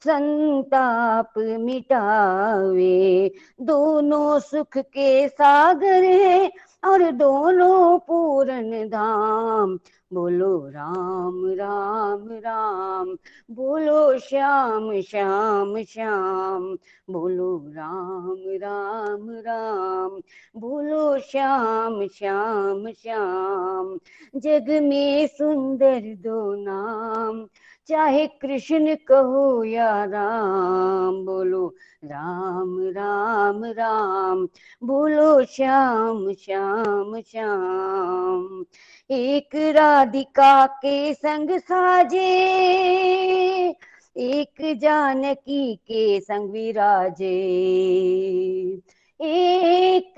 संताप मिटावे। दोनों सुख के सागर है और दोनों पूर्ण धाम। बोलो राम राम राम। बोलो श्याम श्याम श्याम। बोलो राम राम राम। बोलो श्याम श्याम श्याम। जग में सुंदर दो नाम। चाहे कृष्ण कहो या राम, बोलो राम राम राम, बोलो श्याम श्याम श्याम। एक राधिका के संग साजे एक जानकी के संग विराजे। एक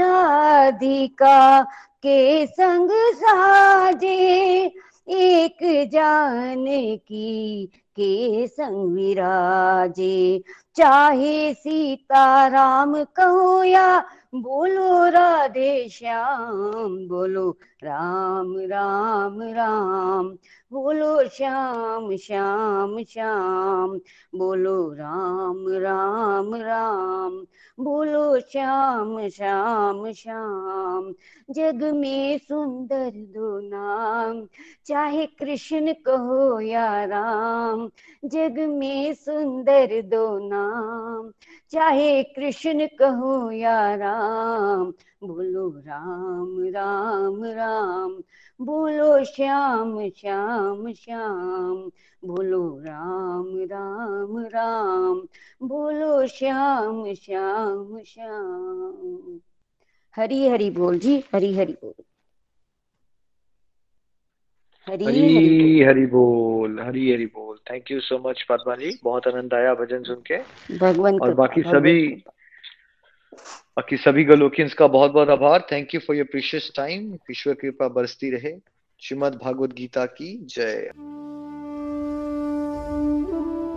राधिका के संग साजे एक जानकी के संग विराजे। चाहे सीता राम कहो या बोलो राधे श्याम, बोलो राम राम राम। बोलो श्याम श्याम श्याम। बोलो राम राम राम। बोलो श्याम श्याम श्याम। जग में सुंदर दो नाम, चाहे कृष्ण कहो या राम। जग में सुंदर दो नाम चाहे कृष्ण कहो या राम, बोलो राम राम राम। बोलो श्याम श्याम श्याम। बोलो राम राम राम। बोलो श्याम श्याम श्याम। हरी हरी बोल जी, हरी हरी बोल। हरी हरी बोल। हरी हरी बोल हरी हरी बोल। Thank you so much Padma ji बहुत आनंद आया भजन सुन के। भगवान और बाकी सभी बाकी सभी गोलोकियंस का बहुत बहुत आभार। Thank you for your precious time ईश्वर कृपा बरसती रहे। श्रीमद भागवत गीता की जय।